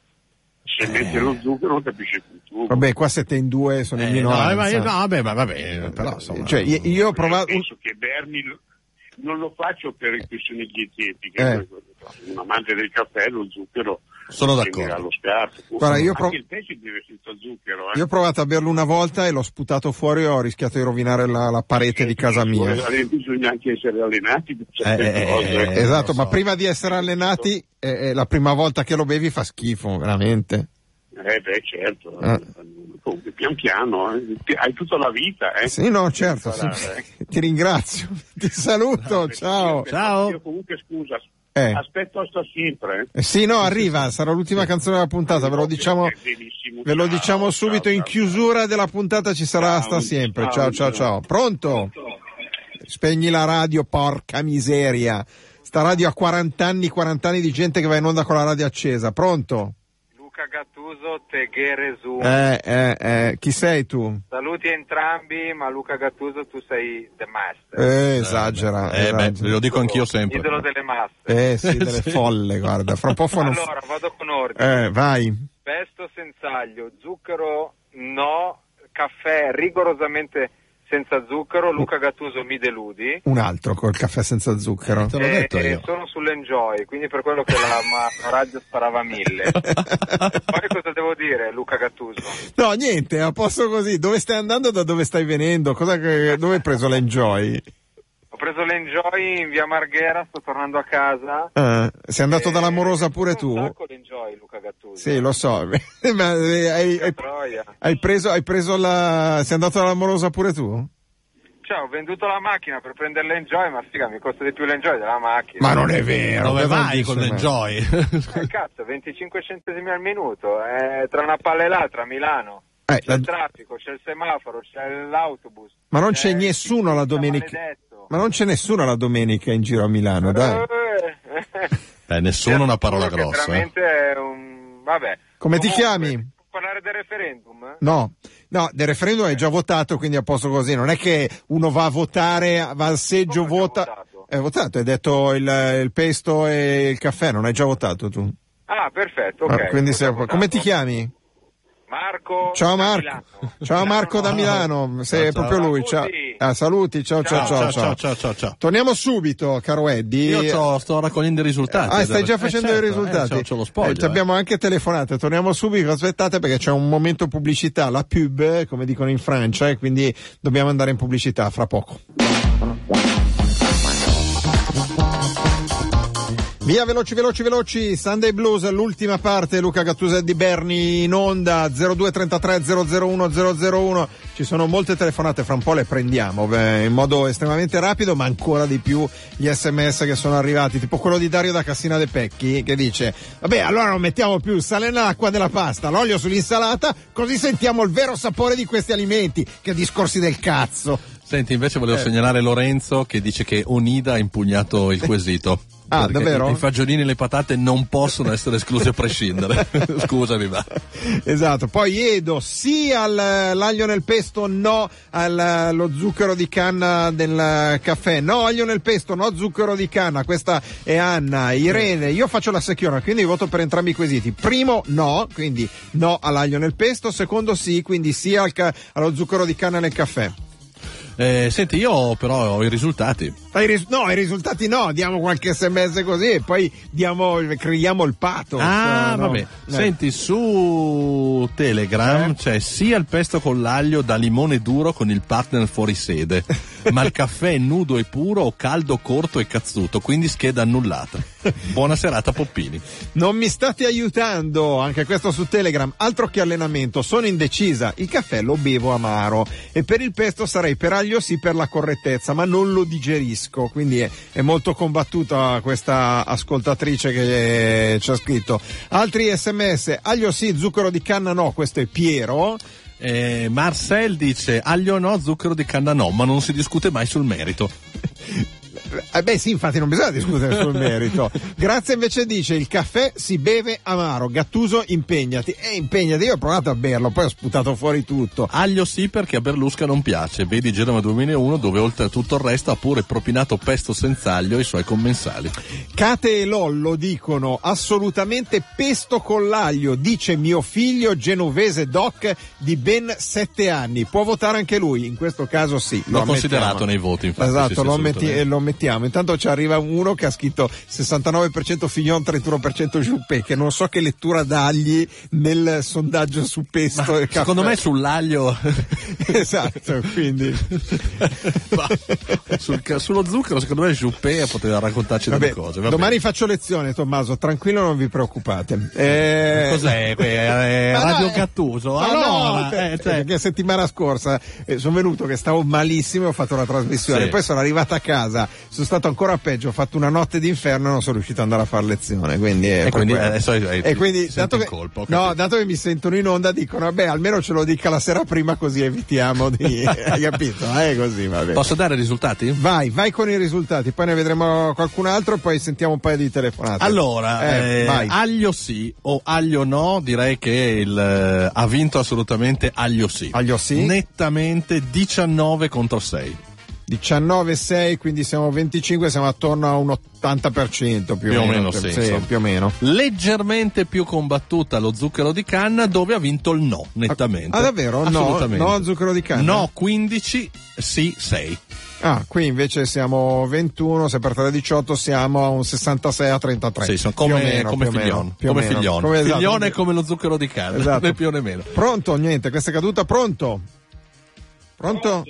Se Eh. mette lo zucchero non capisce più tu. Vabbè, qua siete in due, sono in Eh, no, minoranza. ma io- no, vabbè, ma vabbè, però insomma. Cioè, io, io ho provato... Penso che Berni lo- non lo faccio per questioni dietetiche, Eh. un amante del caffè lo zucchero Sono d'accordo. allo scarto. Guarda, io Anche prov- zucchero. Eh. Io ho provato a berlo una volta e l'ho sputato fuori e ho rischiato di rovinare la, la parete di casa mia. Bisogna anche essere allenati per certe Eh, eh, cose. eh, esatto, lo ma so. prima di essere allenati, la prima volta che lo bevi fa schifo, veramente. Eh beh, certo. Eh. Pian piano, eh. hai tutta la vita. Eh. Sì, no, certo. sì. Ti ringrazio, ti saluto, ciao. Ciao. Io comunque scusa, Eh. aspetto sta sempre. Eh, sì, no, arriva, sarà l'ultima canzone della puntata, ve lo diciamo, ve lo diciamo subito, in chiusura della puntata ci sarà sta sempre. ciao, Ciao, ciao, ciao. ciao. Pronto? Spegni la radio, porca miseria. Sta radio ha 40 anni, 40 anni di gente che va in onda con la radio accesa. Pronto? Luca Gattuso, Teghere Zoom. Eh, eh, eh, chi sei tu? Saluti entrambi, ma Luca Gattuso tu sei the master, Eh, esagera. Eh, beh, esagera. lo dico anch'io sempre. idolo delle masse. Eh, sì, delle Sì. folle, guarda. Fra un po' fanno... Allora, vado con ordine. Eh, vai. Pesto senza aglio, zucchero no, caffè rigorosamente senza zucchero, Luca Gattuso mi deludi. Un altro col caffè senza zucchero. Te l'ho E- detto e io. sono sull'enjoy, quindi per quello che la ma- radio sparava a mille. Poi cosa devo dire, Luca Gattuso? No, niente, a posto così. Dove stai andando? Da dove stai venendo? Cosa che- dove hai preso l'enjoy? Ho preso l'enjoy in via Marghera, sto tornando a casa. Ah, sei andato Eh, dall'amorosa pure tu? sacco l'enjoy, Luca Gattuso. Sì, lo so. Ma eh, hai, hai- hai preso, hai preso la. Sei andato dall'amorosa pure tu? Cioè, ho venduto la macchina per prendere l'enjoy, ma figa, mi costa di più l'enjoy della macchina. Ma non è vero. Dove vai con l'enjoy? Eh, cazzo, 25 centesimi al minuto, eh, tra una palla e l'altra a Milano. Eh, C'è la- il traffico, c'è il semaforo, c'è l'autobus. Ma non c'è il nessuno la domenica. maledetto. Ma non c'è nessuno la domenica in giro a Milano, dai. Eh, Eh, nessuno una parola grossa. eh. Veramente è un... Vabbè. Come ti Comunque, chiami? può parlare del referendum? eh? No, no, del referendum hai già votato, quindi a posto così. Non è che uno va a votare, va al seggio, Come vota. Hai votato, hai detto il, il pesto e il caffè, non hai già votato tu. Ah, perfetto, Ah, ok. quindi Cosa sei- come ti chiami? Marco. Ciao Marco. Ciao Marco da Milano. Milano, sei Ciao, proprio ciao. lui. Ciao. Saluti. Ah, saluti, ciao ciao ciao. Ciao, ciao, ciao, ciao, ciao. Torniamo subito, caro Eddie. Io sto raccogliendo i risultati. Ah, stai già Eh, facendo certo, i risultati? Eh, c'ho, c'ho lo spoglio. Eh, ci abbiamo anche telefonato. Torniamo subito. Aspettate perché c'è un momento pubblicità, la pub, eh, come dicono in Francia, e quindi dobbiamo andare in pubblicità fra poco. Via veloci veloci veloci, Sunday Blues, l'ultima parte, Luca Gattuso e di Berni in onda 0233 001 001. Ci sono molte telefonate, fra un po' le prendiamo beh, in modo estremamente rapido, ma ancora di più gli sms che sono arrivati, tipo quello di Dario da Cassina De Pecchi che dice "Vabbè, allora non mettiamo più il sale nell'acqua della pasta, l'olio sull'insalata, così sentiamo il vero sapore di questi alimenti". Che discorsi del cazzo. Senti, invece volevo Eh. segnalare Lorenzo che dice che Onida ha impugnato il quesito. Ah, Perché davvero? I fagiolini e le patate non possono essere esclusi a prescindere. Scusami, ma. Esatto, poi Edo sì all'aglio nel pesto, no allo zucchero di canna del caffè, no aglio nel pesto, no zucchero di canna, questa è Anna, Irene, io faccio la secchiona, quindi voto per entrambi i quesiti. Primo no, quindi no all'aglio nel pesto, secondo sì, quindi sì al ca- allo zucchero di canna nel caffè. Eh, senti, io però ho i risultati. Ris- no, i risultati no, diamo qualche sms così e poi diamo, creiamo il pathos. Ah, no? vabbè. Eh. Senti, su Telegram c'è sia il pesto con l'aglio da limone duro con il partner fuori sede, ma il caffè nudo e puro o caldo, corto e cazzuto, quindi scheda annullata. Buona serata, Poppini. Non mi state aiutando, anche questo su Telegram, altro che allenamento, sono indecisa, il caffè lo bevo amaro e per il pesto sarei per aglio sì per la correttezza, ma non lo digerisco, quindi è, è molto combattuta questa ascoltatrice che ci ha scritto. Altri sms, aglio sì, zucchero di canna no, questo è Piero. Eh, Marcel dice aglio no, zucchero di canna no, ma non si discute mai sul merito. Eh beh sì, infatti non bisogna discutere sul merito. Grazia invece dice il caffè si beve amaro, Gattuso impegnati. E impegnati, io ho provato a berlo, poi ho sputato fuori tutto. Aglio sì perché a Berlusca non piace, vedi Genova 2001 dove oltre a tutto il resto ha pure propinato pesto senza aglio ai suoi commensali. Cate e Lollo dicono assolutamente pesto con l'aglio, dice mio figlio genovese doc di ben sette anni. Può votare anche lui, in questo caso sì. L'ho ammettiamo. considerato nei voti infatti. Esatto, sì, sì, lo, metti- lo mettiamo. Intanto ci arriva uno che ha scritto 69% Fignon, 31% Juppé, che non so che lettura dagli nel sondaggio su pesto caffè. Secondo me sull'aglio esatto, quindi Ma sul sullo zucchero secondo me Juppé poteva raccontarci Vabbè, delle cose. va domani faccio lezione, Tommaso, tranquillo, non vi preoccupate. Eh, Cos'è? que- eh, Ma Radio no, eh, Gattuso? ma Allora, no, te- eh, cioè- perché settimana scorsa eh, sono venuto che stavo malissimo e ho fatto la trasmissione, Sì. poi sono arrivato a casa, sono stato ancora peggio, ho fatto una notte d'inferno e non sono riuscito ad andare a fare lezione. Quindi, E per quindi adesso hai- hai- e quindi dato che, ho no, dato che mi sentono in onda dicono vabbè almeno ce lo dica la sera prima così evitiamo di... hai capito? Eh, così va bene. Posso dare risultati? Vai, vai con i risultati, poi ne vedremo qualcun altro e poi sentiamo un paio di telefonate. Allora, Eh, eh, aglio sì o aglio no, direi che il, eh, ha vinto assolutamente aglio sì. Aglio sì. Nettamente 19 contro 6. 19,6, quindi siamo 25, siamo attorno a un 80% più, Più o meno, sì, sì, insomma. più o meno. Leggermente più combattuta lo zucchero di canna dove ha vinto il no, nettamente. Ah, davvero? No, no zucchero di canna? No 15, sì 6. Ah, qui invece siamo 21, se per 3 18 siamo a un 66 a 33. Sì, sono come, meno, come meno, figlione. più o Come meno. figlione. Come- esatto, Figlione come- è come lo zucchero di canna, Esatto. né più né meno. Pronto? Niente, questa è caduta. Pronto? Pronto?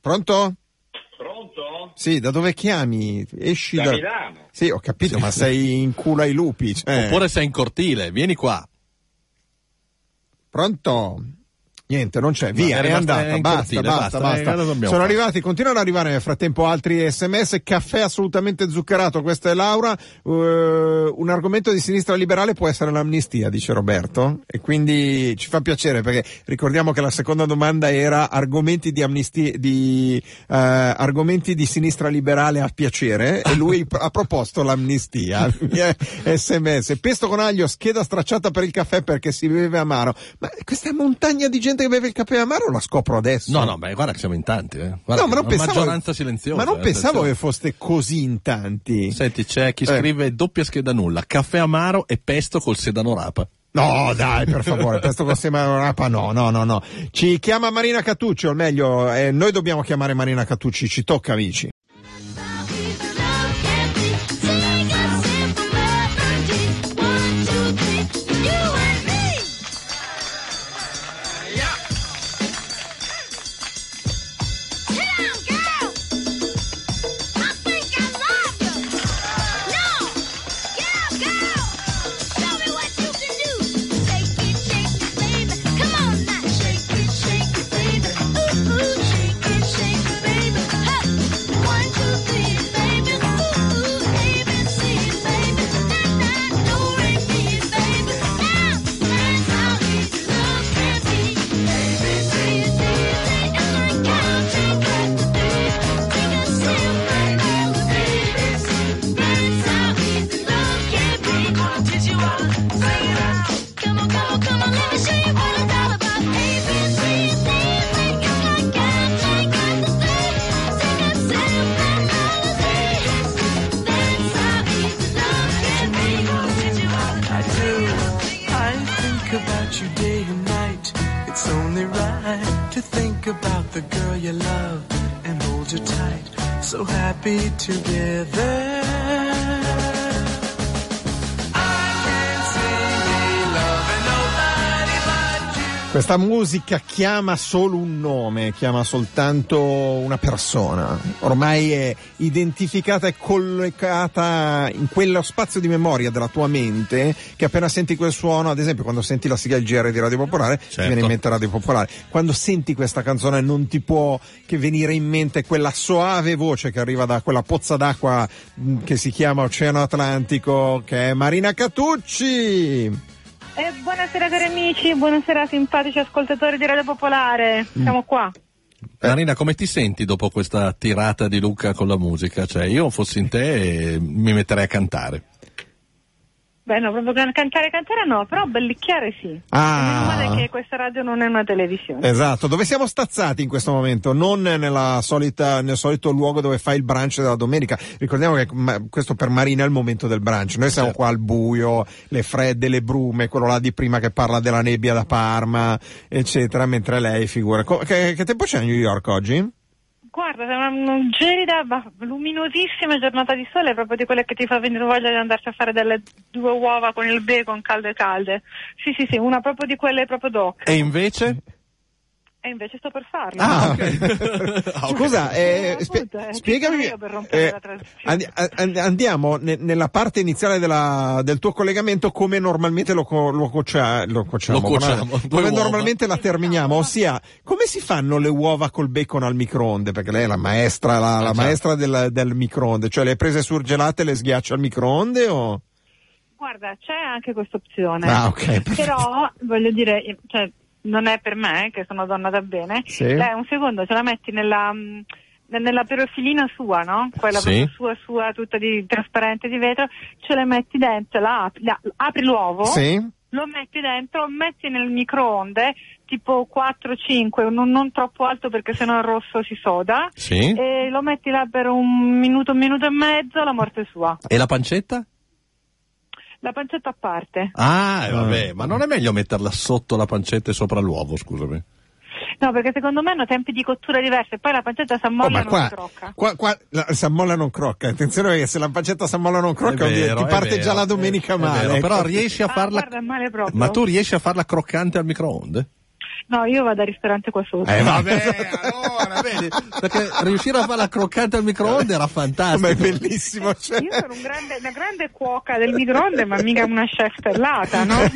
Pronto? Sì, da dove chiami? Esci Da da... Milano. Sì, ho capito, ma sei in culo ai lupi. cioè. Oppure sei in cortile, vieni qua. Pronto? Niente, non c'è, via, è andata, in basta, basta, basta, eh, Sono arrivati, continuano ad arrivare nel frattempo altri sms, caffè assolutamente zuccherato, questa è Laura, Eh, un argomento di sinistra liberale può essere l'amnistia, dice Roberto, e quindi ci fa piacere perché ricordiamo che la seconda domanda era argomenti di amnistia, di, eh, argomenti di sinistra liberale a piacere, e lui ha proposto l'amnistia, sms, pesto con aglio, scheda stracciata per il caffè perché si beve amaro, ma questa montagna di gente che beve il caffè amaro la scopro adesso. No, no, beh, guarda che siamo in tanti. Eh. Guarda No, ma non pensavo, maggioranza silenziosa. ma non eh, pensavo che foste così in tanti. Senti, c'è chi Eh. scrive doppia scheda nulla, caffè amaro e pesto col sedano rapa. No, dai, per favore, questo con sembra rapa no, no, no, no. Ci chiama Marina Cattucci, o meglio, eh, noi dobbiamo chiamare Marina Cattucci, ci tocca amici. Questa musica chiama solo un nome, chiama soltanto una persona. Ormai è identificata e collocata in quello spazio di memoria della tua mente che appena senti quel suono, ad esempio quando senti la sigla GR di Radio Popolare, ti Certo. viene in mente Radio Popolare. Quando senti questa canzone non ti può che venire in mente quella soave voce che arriva da quella pozza d'acqua mh, che si chiama Oceano Atlantico, che è Marina Catucci. Eh, buonasera cari amici, buonasera simpatici ascoltatori di Radio Popolare. Siamo qua. Marina, come ti senti dopo questa tirata di Luca con la musica? Cioè, io fossi in te eh, mi metterei a cantare. Beh, no, proprio can- cantare, cantare no, però bellicchiare sì. Ah. Meno male che questa radio non è una televisione. Esatto, dove siamo stazzati in questo momento? Non nella solita, nel solito luogo dove fai il brunch della domenica. Ricordiamo che ma, questo per Marina è il momento del brunch. Noi siamo qua al buio, le fredde, le brume, quello là di prima che parla della nebbia da Parma, eccetera, mentre lei figura. Che, che tempo c'è a New York oggi? Guarda, è una, gelida, ma luminosissima giornata di sole, proprio di quelle che ti fa venire voglia di andarci a fare delle due uova con il bacon calde calde. Sì, sì, sì, una proprio di quelle proprio doc. E invece? E invece sto per farlo. Ah, ok. Scusa, eh, spie- appunto, eh, spiegami. sono io per rompere eh, andi- and- andiamo ne- nella parte iniziale della- del tuo collegamento come normalmente lo, co- lo, cocia- lo cociamo, Lo cociamo, come- uova. normalmente la terminiamo, ossia come si fanno le uova col bacon al microonde? Perché lei è la maestra, la, la certo. maestra del, del microonde, cioè le prese surgelate e le sghiaccia al microonde o? Guarda, c'è anche questa opzione. Ah, ok. Però, voglio dire, cioè, non è per me, che sono donna da bene. Sì. Lei un secondo ce la metti nella, mh, nella perofilina sua, no? Quella Sì. sua, sua, tutta di trasparente di vetro, ce la metti dentro, la apri, la- apri l'uovo. Sì? Lo metti dentro, metti nel microonde tipo 4-5, non, non troppo alto perché sennò il rosso si soda. Sì. E lo metti là per un minuto, un minuto e mezzo, la morte sua. E la pancetta? La pancetta a parte. Ah, eh, vabbè, ma non è meglio metterla sotto la pancetta e sopra l'uovo, scusami. No, perché secondo me hanno tempi di cottura diversi e poi la pancetta si Oh, e non qua, si crocca. qua, qua la Sammolla non crocca. Attenzione perché se la pancetta Sammolla non crocca È vero, ti è parte vero, già la è- domenica è male. vero, ecco. però riesci a Ah, farla... guarda, è male. Ma tu riesci a farla croccante al microonde? No, io vado al ristorante qua sotto. Eh vabbè, allora, vedi? Perché riuscire a farla croccante al microonde era fantastico. Ma è bellissimo. Cioè. Io sono un grande, una grande cuoca del microonde, ma mica una chef stellata, no?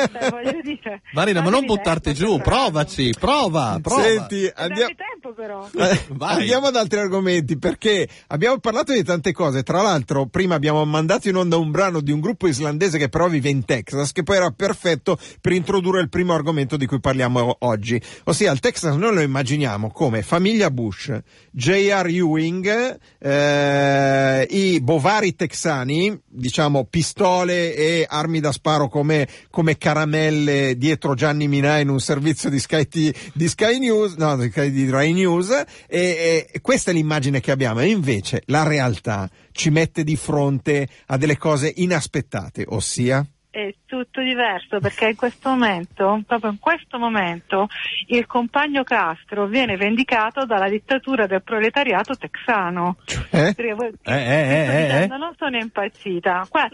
Cioè, voglio dire. Marina, ma non buttarti tempo, giù, per favore. provaci, prova, prova. Senti, andiamo. tempo però. Eh, Vai. Andiamo ad altri argomenti perché abbiamo parlato di tante cose. Tra l'altro, prima abbiamo mandato in onda un brano di un gruppo islandese che però vive in Texas, che poi era perfetto per introdurre il primo argomento di cui parliamo oggi. Ossia, il Texas noi lo immaginiamo come famiglia Bush, J.R. Ewing, eh, i bovari texani, diciamo pistole e armi da sparo come, come caramelle dietro Gianni Minà in un servizio di Sky, T- di Sky News, no, di Rai News, e, e questa è l'immagine che abbiamo. E invece la realtà ci mette di fronte a delle cose inaspettate, ossia... È tutto diverso perché in questo momento, proprio in questo momento, il compagno Castro viene vendicato dalla dittatura del proletariato texano. Eh? Voi- Eh, eh, eh, sto eh, dicendo, eh. Non sono impazzita. Qua,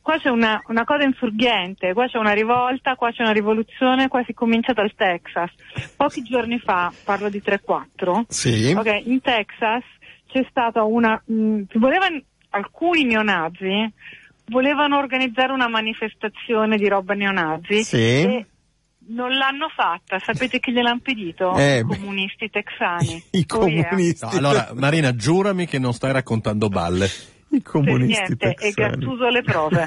qua c'è una, una cosa insurgente, qua c'è una rivolta, qua c'è una rivoluzione, qua si comincia dal Texas. Pochi giorni fa, parlo di 3-4, Sì. ok, in Texas c'è stata una... mh, si volevano, alcuni neonazi volevano organizzare una manifestazione di roba neonazi Sì. e non l'hanno fatta. Sapete chi gliel'ha impedito? Eh, I comunisti texani. I Oh, yeah. comunisti. No, allora, Marina, giurami che non stai raccontando balle. I Per comunisti niente, e. Gattuso le prove.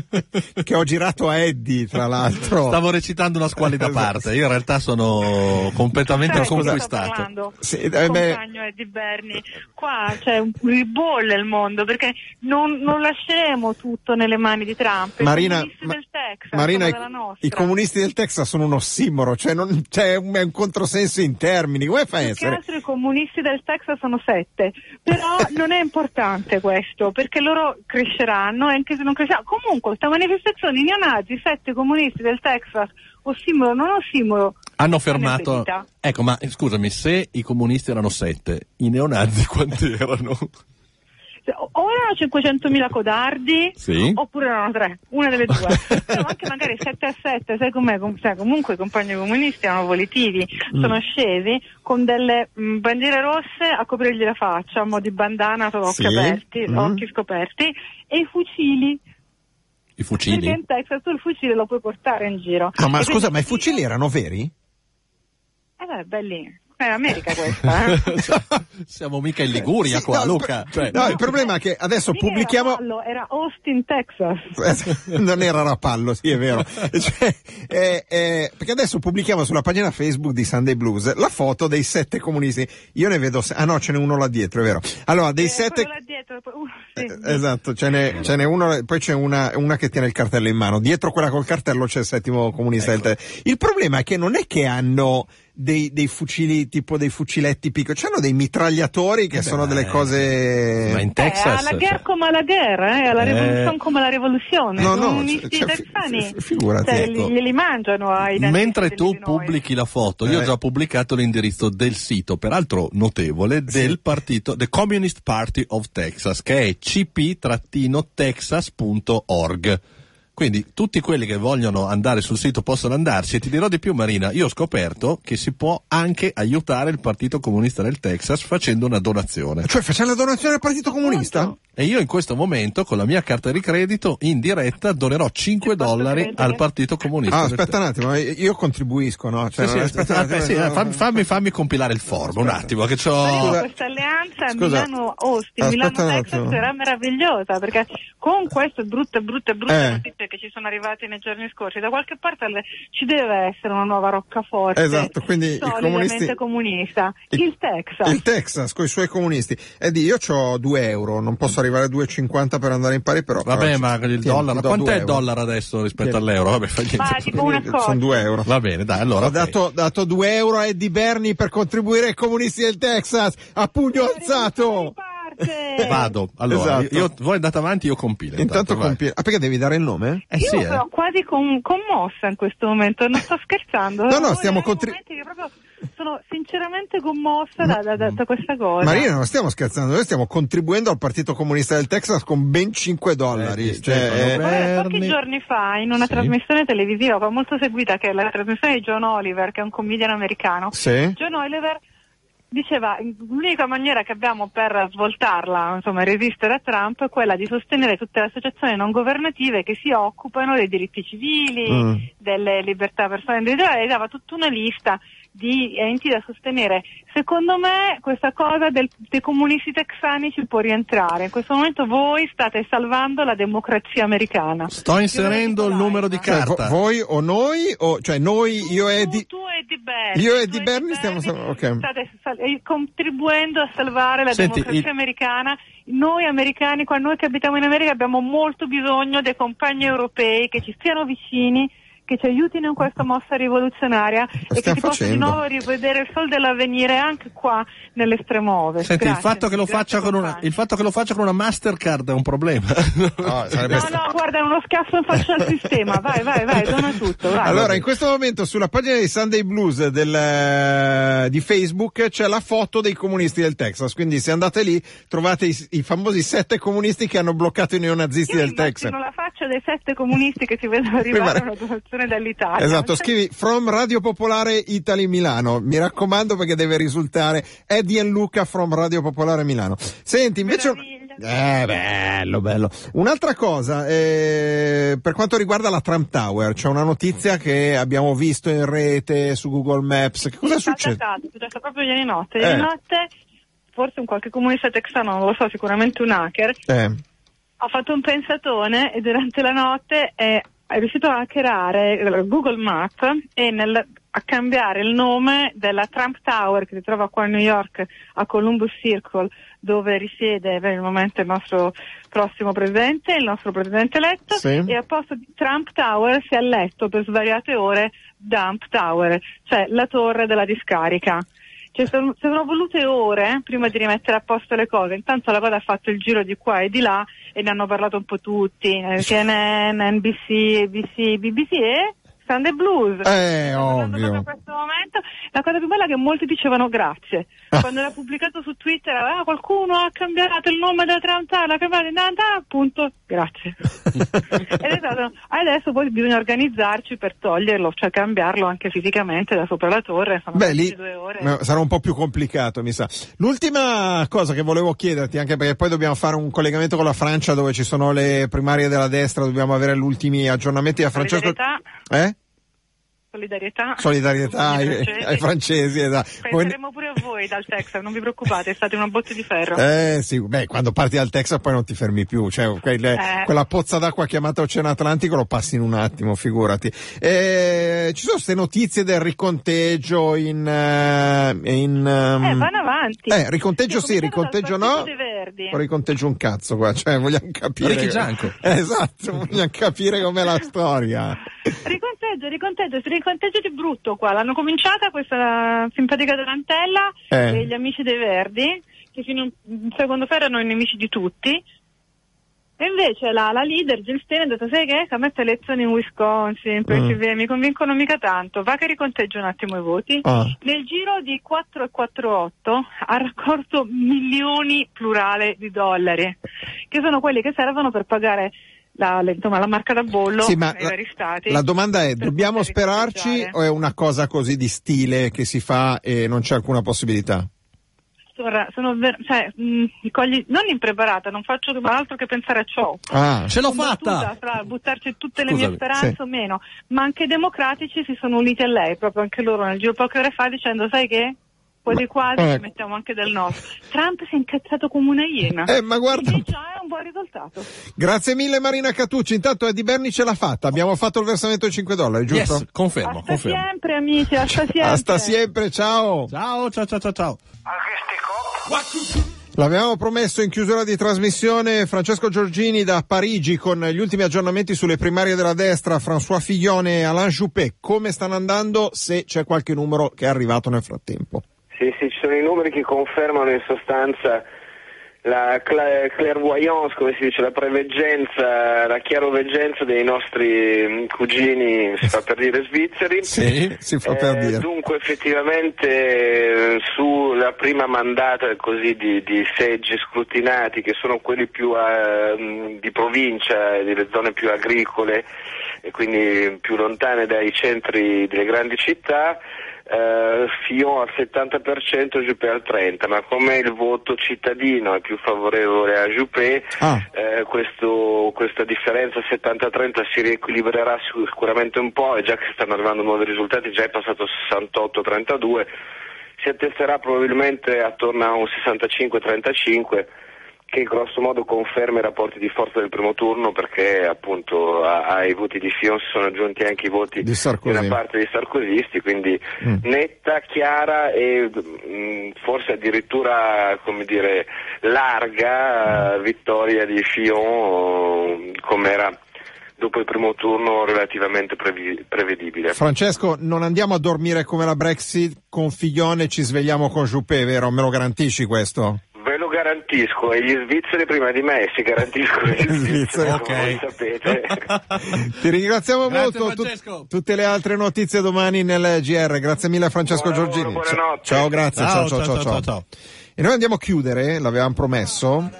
che ho girato a Eddie, tra l'altro. Stavo recitando una squalida parte. Io in realtà sono completamente Sai chi sto conquistato. parlando? Sì, eh, beh, compagno Eddie Berni, qua c'è un ribolle il mondo perché non, non lasceremo tutto nelle mani di Trump. I Marina, comunisti ma- del Texas Marina, sono i, comunisti del Texas sono un ossimoro, cioè non, c'è un, è un controsenso in termini. Come fai a essere? altro i comunisti del Texas sono sette, però non è importante questo, perché loro cresceranno e anche se non cresceranno. Comunque, questa manifestazione i neonazi, sette comunisti del Texas, ossimoro, non ossimoro, Hanno fermato. Ecco, ma scusami, se i comunisti erano sette, i neonazi quanti erano? Cioè, o erano 500.000 codardi, Sì. oppure erano tre, una delle due. Però anche magari 7 a 7, sai com'è? Com- sai, comunque i compagni comunisti erano volitivi, sono scesi con delle mh, bandiere rosse a coprirgli la faccia, a mo' di bandana, con occhi Sì. aperti, Mm. occhi scoperti, e i fucili. I Perché fucili? in Texas tu il fucile lo puoi portare in giro. No, ma E scusa, quindi- ma i fucili erano veri? Eh beh, belli. È America questa, eh? Siamo mica in Liguria Sì, qua, no, Luca. il Cioè, No, il problema è che adesso pubblichiamo... Era, Rapallo, era Austin, Texas. non era Rapallo, sì, è vero. Cioè, eh, eh, perché adesso pubblichiamo sulla pagina Facebook di Sunday Blues la foto dei sette comunisti. Io ne vedo, se- ah no, ce n'è uno là dietro, è vero. Allora, dei Eh, sette, là dietro, uh, sì. eh, esatto, ce n'è, ce n'è uno, poi c'è una, una che tiene il cartello in mano. Dietro quella col cartello c'è il settimo comunista del Ecco. te- Il problema è che non è che hanno dei, dei fucili, tipo dei fuciletti piccoli, hanno dei mitragliatori che sono delle cose... ma in Eh, Texas... alla guerra come alla guerra, eh, alla Eh. rivoluzione come alla rivoluzione. No, I no, comunisti cioè, texani, fi- figurati, cioè, ecco. li, glieli mangiano ai Mentre tu pubblichi la foto, io ho Eh. già pubblicato l'indirizzo del sito, peraltro notevole, del partito The Communist Party of Texas, che è cp-texas.org. Quindi tutti quelli che vogliono andare sul sito possono andarci e ti dirò di più Marina, io ho scoperto che si può anche aiutare il Partito Comunista del Texas facendo una donazione. Cioè, facciamo la donazione al Partito Comunista? E io in questo momento con la mia carta di credito in diretta donerò 5 dollari al Partito Comunista. Ah, aspetta un attimo, io contribuisco, no? Cioè, Sì, sì, aspetta, un attimo, eh, sì, no, eh, fammi, fammi- fammi compilare il form un attimo che c'ho... Questa alleanza Scusa. Milano-Austin, Aspetta Milano-Texas sarà meravigliosa perché con queste brutte, brutte, brutte Eh. notizie che ci sono arrivate nei giorni scorsi, da qualche parte ci deve essere una nuova roccaforte Esatto, quindi solidamente comunisti- comunista. Il Texas. Il Texas con i suoi comunisti. E di io ho 2 euro, non posso arrivare a 2,50 per andare in pari, però. Vabbè, ma il tieni, dollaro, quant'è 2 il dollaro adesso rispetto Tieni. all'euro? Vabbè, fa niente. Ma tipo una cosa. Sono 2 euro. Va bene, dai, allora. Ho ok. dato, dato 2 euro a Eddie Berni per contribuire ai comunisti del Texas a pugno alzato. Parte. Vado, allora, Esatto. io, voi andate avanti, io compilo. Intanto vai. compi- Ah, perché devi dare il nome? Eh Io sì, eh. sono quasi con- commossa in questo momento, non sto scherzando. No, no, stiamo dei contri- momenti che proprio sono sinceramente commossa da, da- da- questa cosa. Marina, non stiamo scherzando, noi stiamo contribuendo al Partito Comunista del Texas con ben 5 dollari. Eh, Cioè, eh, pochi giorni fa in una Sì. trasmissione televisiva molto seguita che è la trasmissione di John Oliver che è un comedian americano sì? John Oliver diceva l'unica maniera che abbiamo per svoltarla, insomma resistere a Trump è quella di sostenere tutte le associazioni non governative che si occupano dei diritti civili, Mm. delle libertà personali individuali e dava tutta una lista di enti da sostenere. Secondo me questa cosa del- dei comunisti texani ci può rientrare. In questo momento voi state salvando la democrazia americana. Sto inserendo il numero di Cioè, carta. voi o noi, o, cioè noi, io e Eddie. Tu, tu e Di Berni. Io e tu Eddie Berni stiamo- ok. State sal- eh, contribuendo a salvare la Senti, democrazia il- americana. Noi americani, qua noi che abitiamo in America, abbiamo molto bisogno dei compagni europei che ci stiano vicini, che ci aiutino in questa mossa rivoluzionaria e che ci possano di nuovo rivedere il sol dell'avvenire anche qua nell'estremo ovest. Senti, il fatto, che lo grazie, faccia con una, il fatto che lo faccia con una Mastercard è un problema. No, No, no, guarda, è uno schiaffo in faccia al sistema. Vai, vai, vai, dona tutto. Vai. Allora, in questo momento sulla pagina di Sunday Blues del, eh, di Facebook c'è la foto dei comunisti del Texas, quindi se andate lì trovate i, i famosi sette comunisti che hanno bloccato i neonazisti Io del Texas. Faccia dei sette comunisti che si vedono arrivare a una donazione dall'Italia. Esatto, scrivi from Radio Popolare Italy Milano. Mi raccomando perché deve risultare Eddie and Luca from Radio Popolare Milano. Senti, invece. Eh, bello, bello. Un'altra cosa, eh, per quanto riguarda la Trump Tower, c'è una notizia che abbiamo visto in rete su Google Maps. Che cosa Sì, succede? È successo proprio ieri notte. Eh. Ieri notte, forse un qualche comunista texano, non lo so, sicuramente un hacker, Eh, ha fatto un pensatone e durante la notte è, è riuscito a hackerare eh, Google Maps e nel- a cambiare il nome della Trump Tower che si trova qua a New York, a Columbus Circle, dove risiede per il momento il nostro prossimo presidente, il nostro presidente eletto, Sì. e a posto di Trump Tower si è letto per svariate ore Dump Tower, cioè la torre della discarica. Cioè, sono, sono volute ore prima di rimettere a posto le cose. Intanto la cosa ha fatto il giro di qua e di là e ne hanno parlato un po' tutti. eh, CNN, NBC, ABC, BBC e Sunday Blues. Eh, ovvio. in questo momento. La cosa più bella è che molti dicevano grazie. Quando era pubblicato su Twitter, ah, qualcuno ha cambiato il nome della Trantana, l'ha cambiato in appunto, grazie. Ed è stato, adesso poi bisogna organizzarci per toglierlo, cioè cambiarlo anche fisicamente da sopra la torre. Sono Beh, lì 22 ore. sarà un po' più complicato, mi sa. L'ultima cosa che volevo chiederti, anche perché poi dobbiamo fare un collegamento con la Francia dove ci sono le primarie della destra, dobbiamo avere gli ultimi aggiornamenti da Francesco. Solidarietà. Eh? Solidarietà. Solidarietà ai, francesi. ai francesi. esatto. Poi- Penseremo pure a voi dal Texas, non vi preoccupate, state una botte di ferro. Eh sì, beh, quando parti dal Texas poi non ti fermi più, cioè quelle- Eh. quella pozza d'acqua chiamata Oceano Atlantico lo passi in un attimo, figurati. Eh, ci sono queste notizie del riconteggio in... eh, in ehm, Eh, vanno avanti. eh, riconteggio sì, dal riconteggio no. riconteggio un cazzo qua, cioè vogliamo capire... Ricky Gianco. Eh, esatto, vogliamo capire com'è la storia. Riconteggio, riconteggio, riconteggio di brutto qua. L'hanno cominciata questa simpatica tarantella Eh. e gli amici dei Verdi, che fino a un secondo fa erano i nemici di tutti. E invece la, la leader Jill Stein ha detto, sai che? Che a me elezioni in Wisconsin, Pennsylvania, mi convincono mica tanto. Va che riconteggio un attimo i voti. Ah. Nel giro di 4 e 48 ha raccolto milioni plurale di dollari, che sono quelli che servono per pagare la, le- insomma, la marca da bollo Sì, ma nei la- vari stati. La domanda è, dobbiamo sperarci o è una cosa così di stile che si fa e non c'è alcuna possibilità? Sono, sono ver- cioè, mh, mi cogli- non impreparata, non faccio altro che pensare a ciò. Ah, Ce l'ho fatta! Fra buttarci tutte le Scusami, mie speranze sì. o meno, ma anche i democratici si sono uniti a lei, proprio anche loro nel giro poche ore fa dicendo sai che? Quasi quasi eh. ci mettiamo anche del nostro. Trump si è incazzato come una iena. Eh, ma guarda- Quindi già è un buon risultato. Grazie mille Marina Catucci, intanto Eddie Berni ce l'ha fatta, abbiamo fatto il versamento di 5 dollari, giusto? Yes, confermo, Hasta confermo. sempre amici, hasta sempre. Hasta sempre, ciao! Ciao, ciao, ciao, ciao, ciao. L'avevamo promesso in chiusura di trasmissione Francesco Giorgini da Parigi con gli ultimi aggiornamenti sulle primarie della destra, François Fillon e Alain Juppé. Come stanno andando? Se c'è qualche numero che è arrivato nel frattempo. Sono i numeri che confermano in sostanza la cla- clairvoyance, come si dice, la preveggenza, la chiaroveggenza dei nostri mm, cugini, si fa per dire, svizzeri. Sì, si fa per Eh, dire. Dunque effettivamente eh, sulla prima mandata così di, di seggi scrutinati che sono quelli più eh, mh, di provincia, delle zone più agricole e quindi più lontane dai centri delle grandi città, eh, Fillon al 70%, Juppé al 30%, ma come il voto cittadino è più favorevole a Juppé, Ah. eh, questo- questa differenza 70-30 si riequilibrerà sicuramente un po' e già che stanno arrivando nuovi risultati, già è passato 68-32, si attesterà probabilmente attorno a un 65-35 che grosso modo conferma i rapporti di forza del primo turno perché appunto ai voti di Fillon si sono aggiunti anche i voti Di Sarkozy. una parte dei sarcosisti, quindi Mm. netta, chiara e mh, forse addirittura come dire larga eh, vittoria di Fillon come era dopo il primo turno relativamente prevedibile. Francesco, non andiamo a dormire come la Brexit con Fillon e ci svegliamo con Juppé, vero? Me lo garantisci questo? Garantisco e gli svizzeri prima di me si garantiscono gli Svizzeri, svizzeri, ok. come voi sapete. Ti ringraziamo Grazie, molto. Francesco. tutte le altre notizie domani nel GR. Grazie mille a Francesco Buon lavoro, Giorgini. buonanotte. Ciao, grazie. Ciao, ciao, ciao, ciao, ciao. E noi andiamo a chiudere, l'avevamo promesso,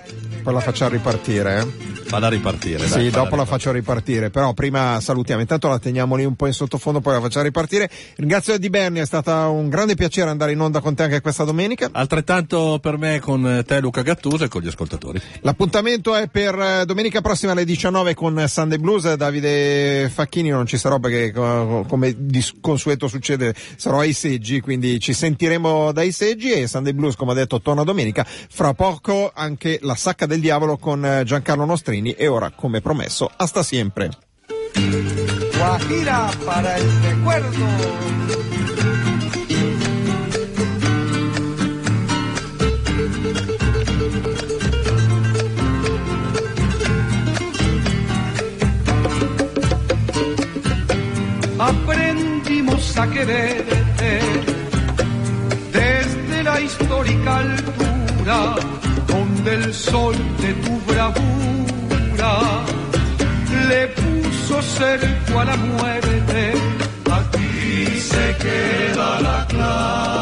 poi la facciamo ripartire. Falla ripartire. dai, sì, falla dopo la faccio ripartire, però prima salutiamo, intanto la teniamo lì un po' in sottofondo, poi la facciamo ripartire. Ringrazio Eddie Berni, è stato un grande piacere andare in onda con te anche questa domenica. Altrettanto per me con te Luca Gattuso e con gli ascoltatori. L'appuntamento è per eh, domenica prossima alle 19 con Sunday Blues. Davide Facchini non ci sarò perché co- come di consueto succede sarò ai seggi, quindi ci sentiremo dai seggi e Sunday Blues come ha detto torna domenica. Fra poco anche la sacca del diavolo con eh, Giancarlo Nostrini e ora come promesso hasta sempre. Guajira para el recuerdo. Aprendimos a quererte histórica altura donde el sol de tu bravura le puso cerco a la muerte. Aquí se queda la clave.